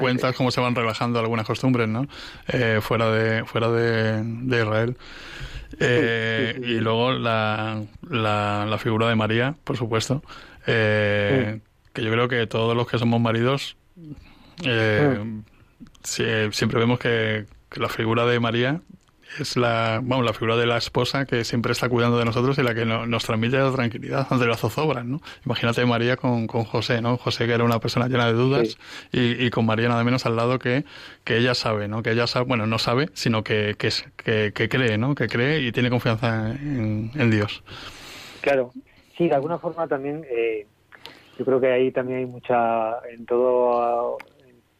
Speaker 2: cuentas cómo se van relajando algunas costumbres, ¿no? Eh, fuera de fuera de, de Israel. Eh, y luego la, la, figura de María, por supuesto, eh, que yo creo que todos los que somos maridos eh, siempre vemos que, la figura de María es la, vamos, la figura de la esposa que siempre está cuidando de nosotros y la que nos transmite la tranquilidad ante las zozobras, ¿no? Imagínate María con, con José, ¿no? José que era una persona llena de dudas y, y, con María nada menos al lado que, que ella sabe, ¿no? Que ella sabe, bueno, no sabe, sino que, que, que, que cree, ¿no? Que cree y tiene confianza en, en Dios.
Speaker 6: Claro, sí, de alguna forma también, eh, yo creo que ahí también hay mucha, en todo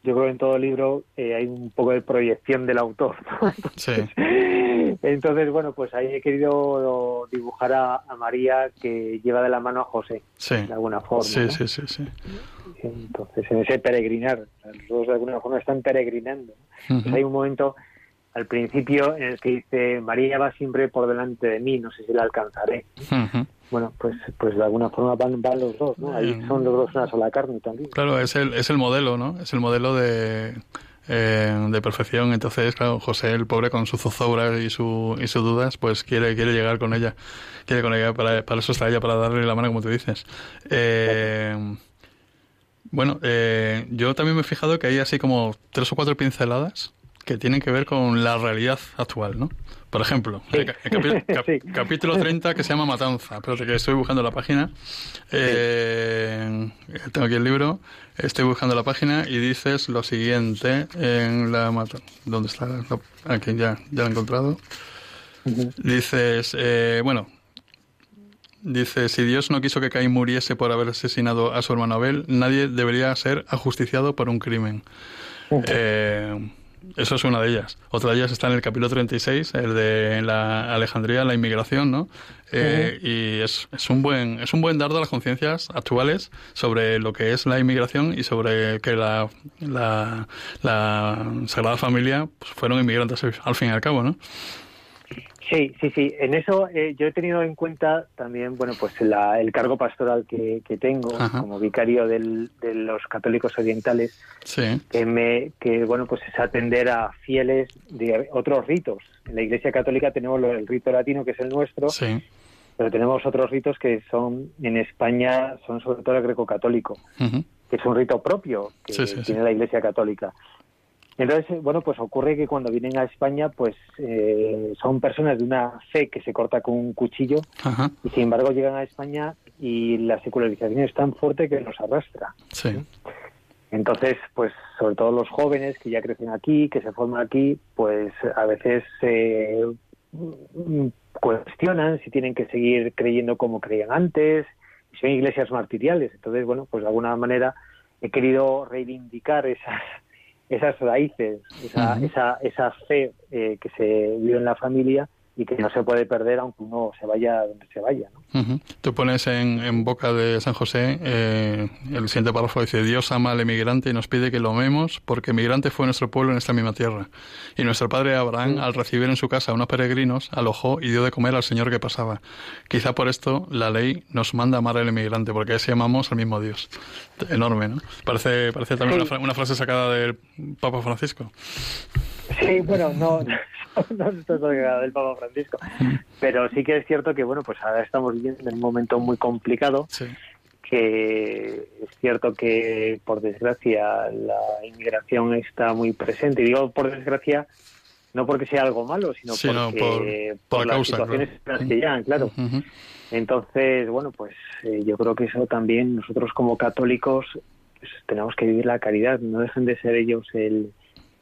Speaker 6: yo creo que en todo libro eh, hay un poco de proyección del autor. Entonces, sí. entonces, bueno, pues ahí he querido dibujar a, María que lleva de la mano a José, de alguna forma.
Speaker 2: Sí, sí, sí, sí.
Speaker 6: Entonces, en ese peregrinar, los dos de alguna forma están peregrinando. Pues hay un momento al principio en el que dice María va siempre por delante de mí, no sé si la alcanzaré. Bueno, pues pues de alguna forma van, van los dos, ¿no? Ahí son los dos una sola carne también.
Speaker 2: Claro, es el, es el modelo, ¿no? Es el modelo de, eh, de perfección. Entonces, claro, José, el pobre, con su zozobra y, su, y sus dudas, pues quiere, quiere llegar con ella. Quiere con ella, para, para eso está ella, para darle la mano, como tú dices. Eh, bueno, eh, yo también me he fijado que hay así como tres o cuatro pinceladas que tienen que ver con la realidad actual, ¿no? Por ejemplo, el, capítulo 30 que se llama Matanza. Espérate que estoy buscando la página. Eh, tengo aquí el libro. Estoy buscando la página y dices lo siguiente en la matanza. ¿Dónde está? Aquí ya, ya lo he encontrado. Dices, eh, bueno, Dice, si Dios no quiso que Caín muriese por haber asesinado a su hermano Abel, nadie debería ser ajusticiado por un crimen. Eh, eso es una de ellas. Otra de ellas está en el capítulo 36, el de la Alejandría, la inmigración, ¿no? Eh, y es, es, un buen, es un buen dardo a las conciencias actuales sobre lo que es la inmigración y sobre que la, la, Sagrada Familia pues, fueron inmigrantes al fin y al cabo, ¿no?
Speaker 6: Sí, sí, sí. En eso eh, yo he tenido en cuenta también, bueno, pues el cargo pastoral que, tengo como vicario de los católicos orientales, que me, que bueno, pues es atender a fieles de otros ritos. En la Iglesia Católica tenemos el rito latino que es el nuestro, pero tenemos otros ritos que son en España son sobre todo el greco-católico, que es un rito propio que tiene la Iglesia Católica. Entonces, bueno, pues ocurre que cuando vienen a España, pues eh, son personas de una fe que se corta con un cuchillo y sin embargo llegan a España y la secularización es tan fuerte que los arrastra.
Speaker 2: Sí.
Speaker 6: Entonces, pues sobre todo los jóvenes que ya crecen aquí, que se forman aquí, pues a veces se cuestionan si tienen que seguir creyendo como creían antes, si son iglesias martiriales. Entonces, bueno, pues de alguna manera he querido reivindicar esas esas raíces, esa, esa, esa fe eh, que se vive en la familia y que no se puede perder aunque uno se vaya donde se vaya. ¿no?
Speaker 2: Tú pones en, en, boca de San José, eh, el siguiente párrafo dice, Dios ama al emigrante y nos pide que lo amemos porque emigrante fue nuestro pueblo en esta misma tierra. Y nuestro padre Abraham, al recibir en su casa a unos peregrinos, alojó y dio de comer al Señor que pasaba. Quizá por esto la ley nos manda amar al emigrante, porque así amamos al mismo Dios. Enorme, ¿no? Parece, parece también una, una frase sacada del Papa Francisco.
Speaker 6: Sí, bueno, no, no estoy del Papa Francisco, pero sí que es cierto que, bueno, pues ahora estamos viviendo en un momento muy complicado, que es cierto que, por desgracia, la inmigración está muy presente. Y digo por desgracia, no porque sea algo malo, sino, porque por, las situaciones que llegan, claro. Entonces, bueno, pues eh, yo creo que eso también nosotros como católicos pues, tenemos que vivir la caridad, no dejen de ser ellos el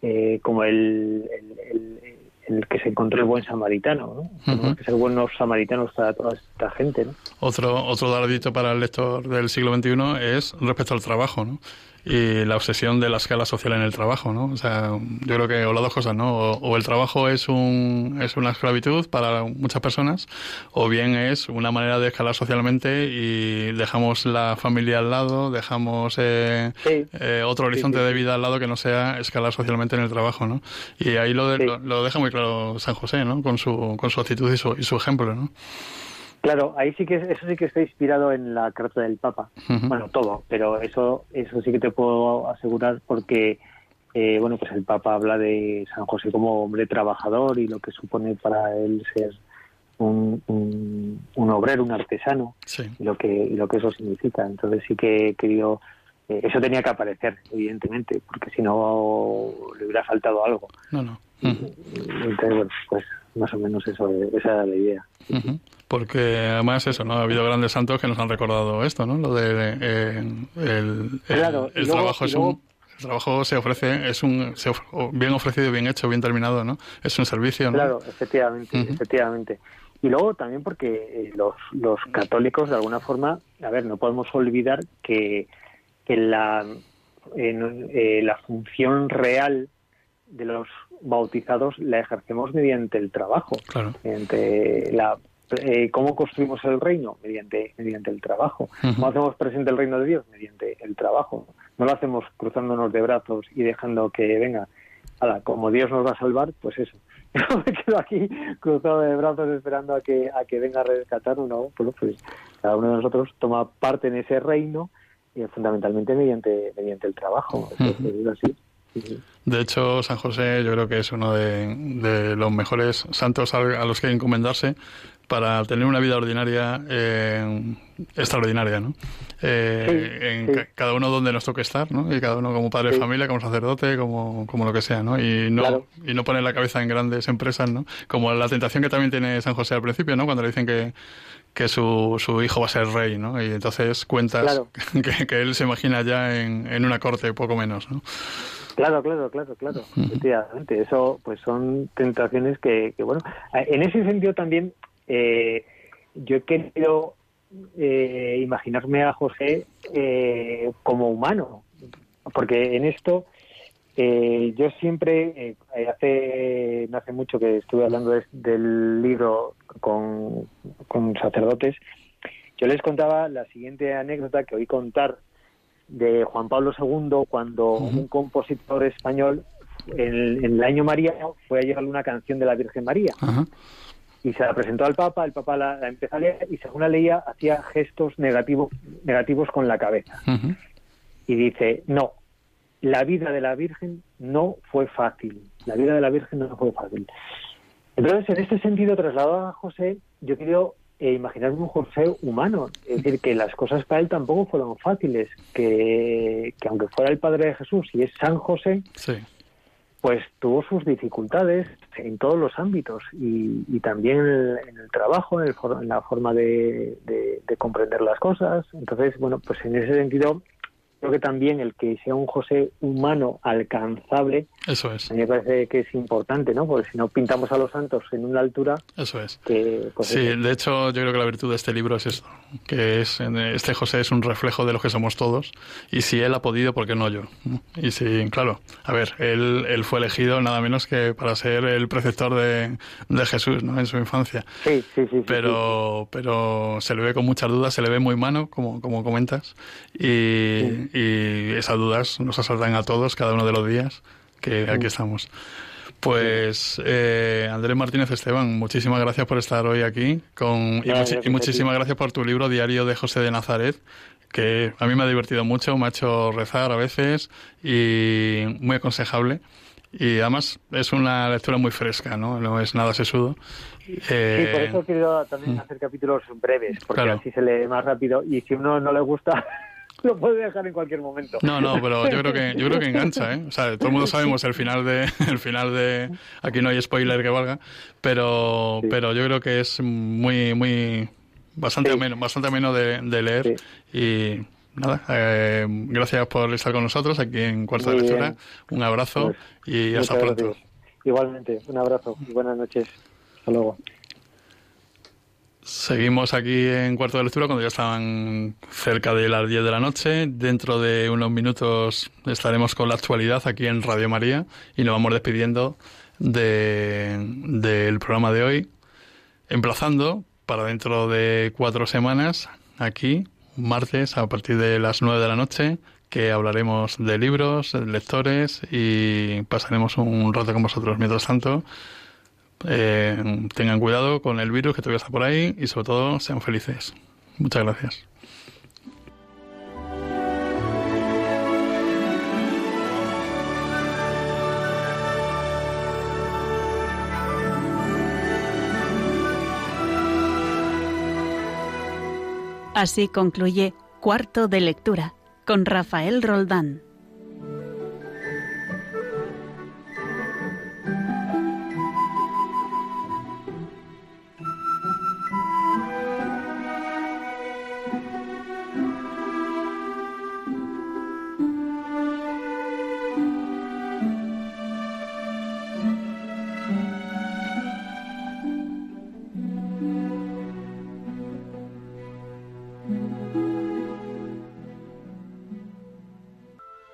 Speaker 6: eh, como el, el, que se encontró el buen samaritano, ¿no? que ser buenos samaritanos para toda esta gente, ¿no?
Speaker 2: Otro, otro dardito para el lector del siglo XXI es respecto al trabajo, ¿no? Y la obsesión de la escala social en el trabajo, ¿no? O sea, yo creo que o las dos cosas, ¿no? O, el trabajo es un es una esclavitud para muchas personas, o bien es una manera de escalar socialmente y dejamos la familia al lado, dejamos eh, eh, otro horizonte de vida al lado que no sea escalar socialmente en el trabajo, ¿no? Y ahí lo, lo, deja muy claro San José, ¿no? Con su con su actitud y su, y su ejemplo, ¿no?
Speaker 6: Claro, ahí sí que eso sí que está inspirado en la carta del Papa. Bueno, todo, pero eso eso sí que te puedo asegurar porque eh, bueno, pues el Papa habla de San José como hombre trabajador y lo que supone para él ser un, un, obrero, un artesano, y lo que lo que eso significa. Entonces sí que he querido eh, eso tenía que aparecer, evidentemente, porque si no le hubiera faltado algo.
Speaker 2: No, no.
Speaker 6: Entonces, bueno, pues más o menos eso, esa era la idea.
Speaker 2: Porque además eso, ¿no? Ha habido grandes santos que nos han recordado esto, ¿no? Lo de eh, el, el, trabajo es un el trabajo se ofrece, es un bien ofrecido, bien hecho, bien terminado, ¿no? Es un servicio, ¿no?
Speaker 6: Claro, efectivamente, efectivamente. Y luego también porque eh, los, los católicos, de alguna forma, a ver, no podemos olvidar que, que la eh, la función real de los bautizados la ejercemos mediante el trabajo, mediante la eh, cómo construimos el reino mediante mediante el trabajo, cómo hacemos presente el reino de Dios mediante el trabajo. No lo hacemos cruzándonos de brazos y dejando que venga, como Dios nos va a salvar, pues eso. Yo me quedo aquí cruzado de brazos esperando a que a que venga a rescatar uno, pues, pues cada uno de nosotros toma parte en ese reino y fundamentalmente mediante mediante el trabajo. así.
Speaker 2: De hecho, San José yo creo que es uno de, los mejores santos a, los que encomendarse para tener una vida ordinaria eh, extraordinaria, ¿no? Eh, en cada uno donde nos toque estar, ¿no? Y cada uno como padre de familia, como sacerdote, como, como lo que sea, ¿no? Y no, y no poner la cabeza en grandes empresas, ¿no? Como la tentación que también tiene San José al principio, ¿no? Cuando le dicen que, que su, su hijo va a ser rey, ¿no? Y entonces cuentas que, que, él se imagina ya en, en una corte, poco menos, ¿no?
Speaker 6: Claro, claro, claro, claro, efectivamente. Eso, pues son tentaciones que, que, bueno, en ese sentido también eh, yo he querido eh, imaginarme a José eh, como humano, porque en esto eh, yo siempre, hace no hace mucho que estuve hablando del libro con, con sacerdotes, yo les contaba la siguiente anécdota que oí contar de Juan Pablo II cuando un compositor español en, el año María fue a llevarle una canción de la Virgen María. Y se la presentó al Papa, el Papa la, empezó a leer y según la leía hacía gestos negativos, negativos con la cabeza. Y dice, no, la vida de la Virgen no fue fácil. La vida de la Virgen no fue fácil. Entonces, en este sentido, trasladado a José, yo quiero e imaginar un José humano. Es decir, que las cosas para él tampoco fueron fáciles, que, aunque fuera el padre de Jesús y es San José, pues tuvo sus dificultades en todos los ámbitos y, también en el, trabajo, en, en la forma de, de, comprender las cosas. Entonces, bueno, pues en ese sentido creo que también el que sea un José humano alcanzable,
Speaker 2: eso es.
Speaker 6: A mí me parece que es importante, ¿no? Porque si no pintamos a los santos en una altura,
Speaker 2: eso es.
Speaker 6: Que,
Speaker 2: pues sí, de hecho yo creo que la virtud de este libro es esto, que es este José es un reflejo de lo que somos todos y si él ha podido, ¿por qué no yo? Y si, claro, a ver, él, él fue elegido nada menos que para ser el preceptor de, de Jesús, ¿no? En su infancia.
Speaker 6: Sí, sí, sí.
Speaker 2: Pero, pero se le ve con muchas dudas, se le ve muy humano, como, como comentas, y, y esas dudas nos asaltan a todos cada uno de los días que aquí estamos. Pues eh, Andrés Martínez Esteban, muchísimas gracias por estar hoy aquí con, y, muchísimas gracias por tu libro Diario de José de Nazaret, que a mí me ha divertido mucho, me ha hecho rezar a veces y muy aconsejable. Y además es una lectura muy fresca, ¿no? No es nada sesudo.
Speaker 6: sí, por eh, eso quiero también mm. hacer capítulos breves, porque así se lee más rápido y si uno no le gusta lo puede dejar en cualquier momento.
Speaker 2: No, no, pero yo creo que yo creo que engancha, ¿eh? O sea, todo el mundo sabemos el final de el final de aquí no hay spoiler que valga, pero pero yo creo que es muy muy bastante ameno, bastante ameno de, leer y nada, eh, gracias por estar con nosotros aquí en Cuarto de Lectura. Un abrazo pues, y hasta pronto.
Speaker 6: Igualmente, un abrazo y buenas noches. Hasta luego.
Speaker 2: Seguimos aquí en cuarto de lectura cuando ya estaban cerca de las 10 de la noche. Dentro de unos minutos estaremos con la actualidad aquí en Radio María y nos vamos despidiendo del programa de hoy, emplazando para dentro de cuatro semanas aquí, martes, a partir de las 9 de la noche, que hablaremos de libros, de lectores y pasaremos un rato con vosotros. Mientras tanto, eh, tengan cuidado con el virus que todavía está por ahí y sobre todo sean felices. Muchas gracias.
Speaker 1: Así concluye Cuarto de Lectura con Rafael Roldán.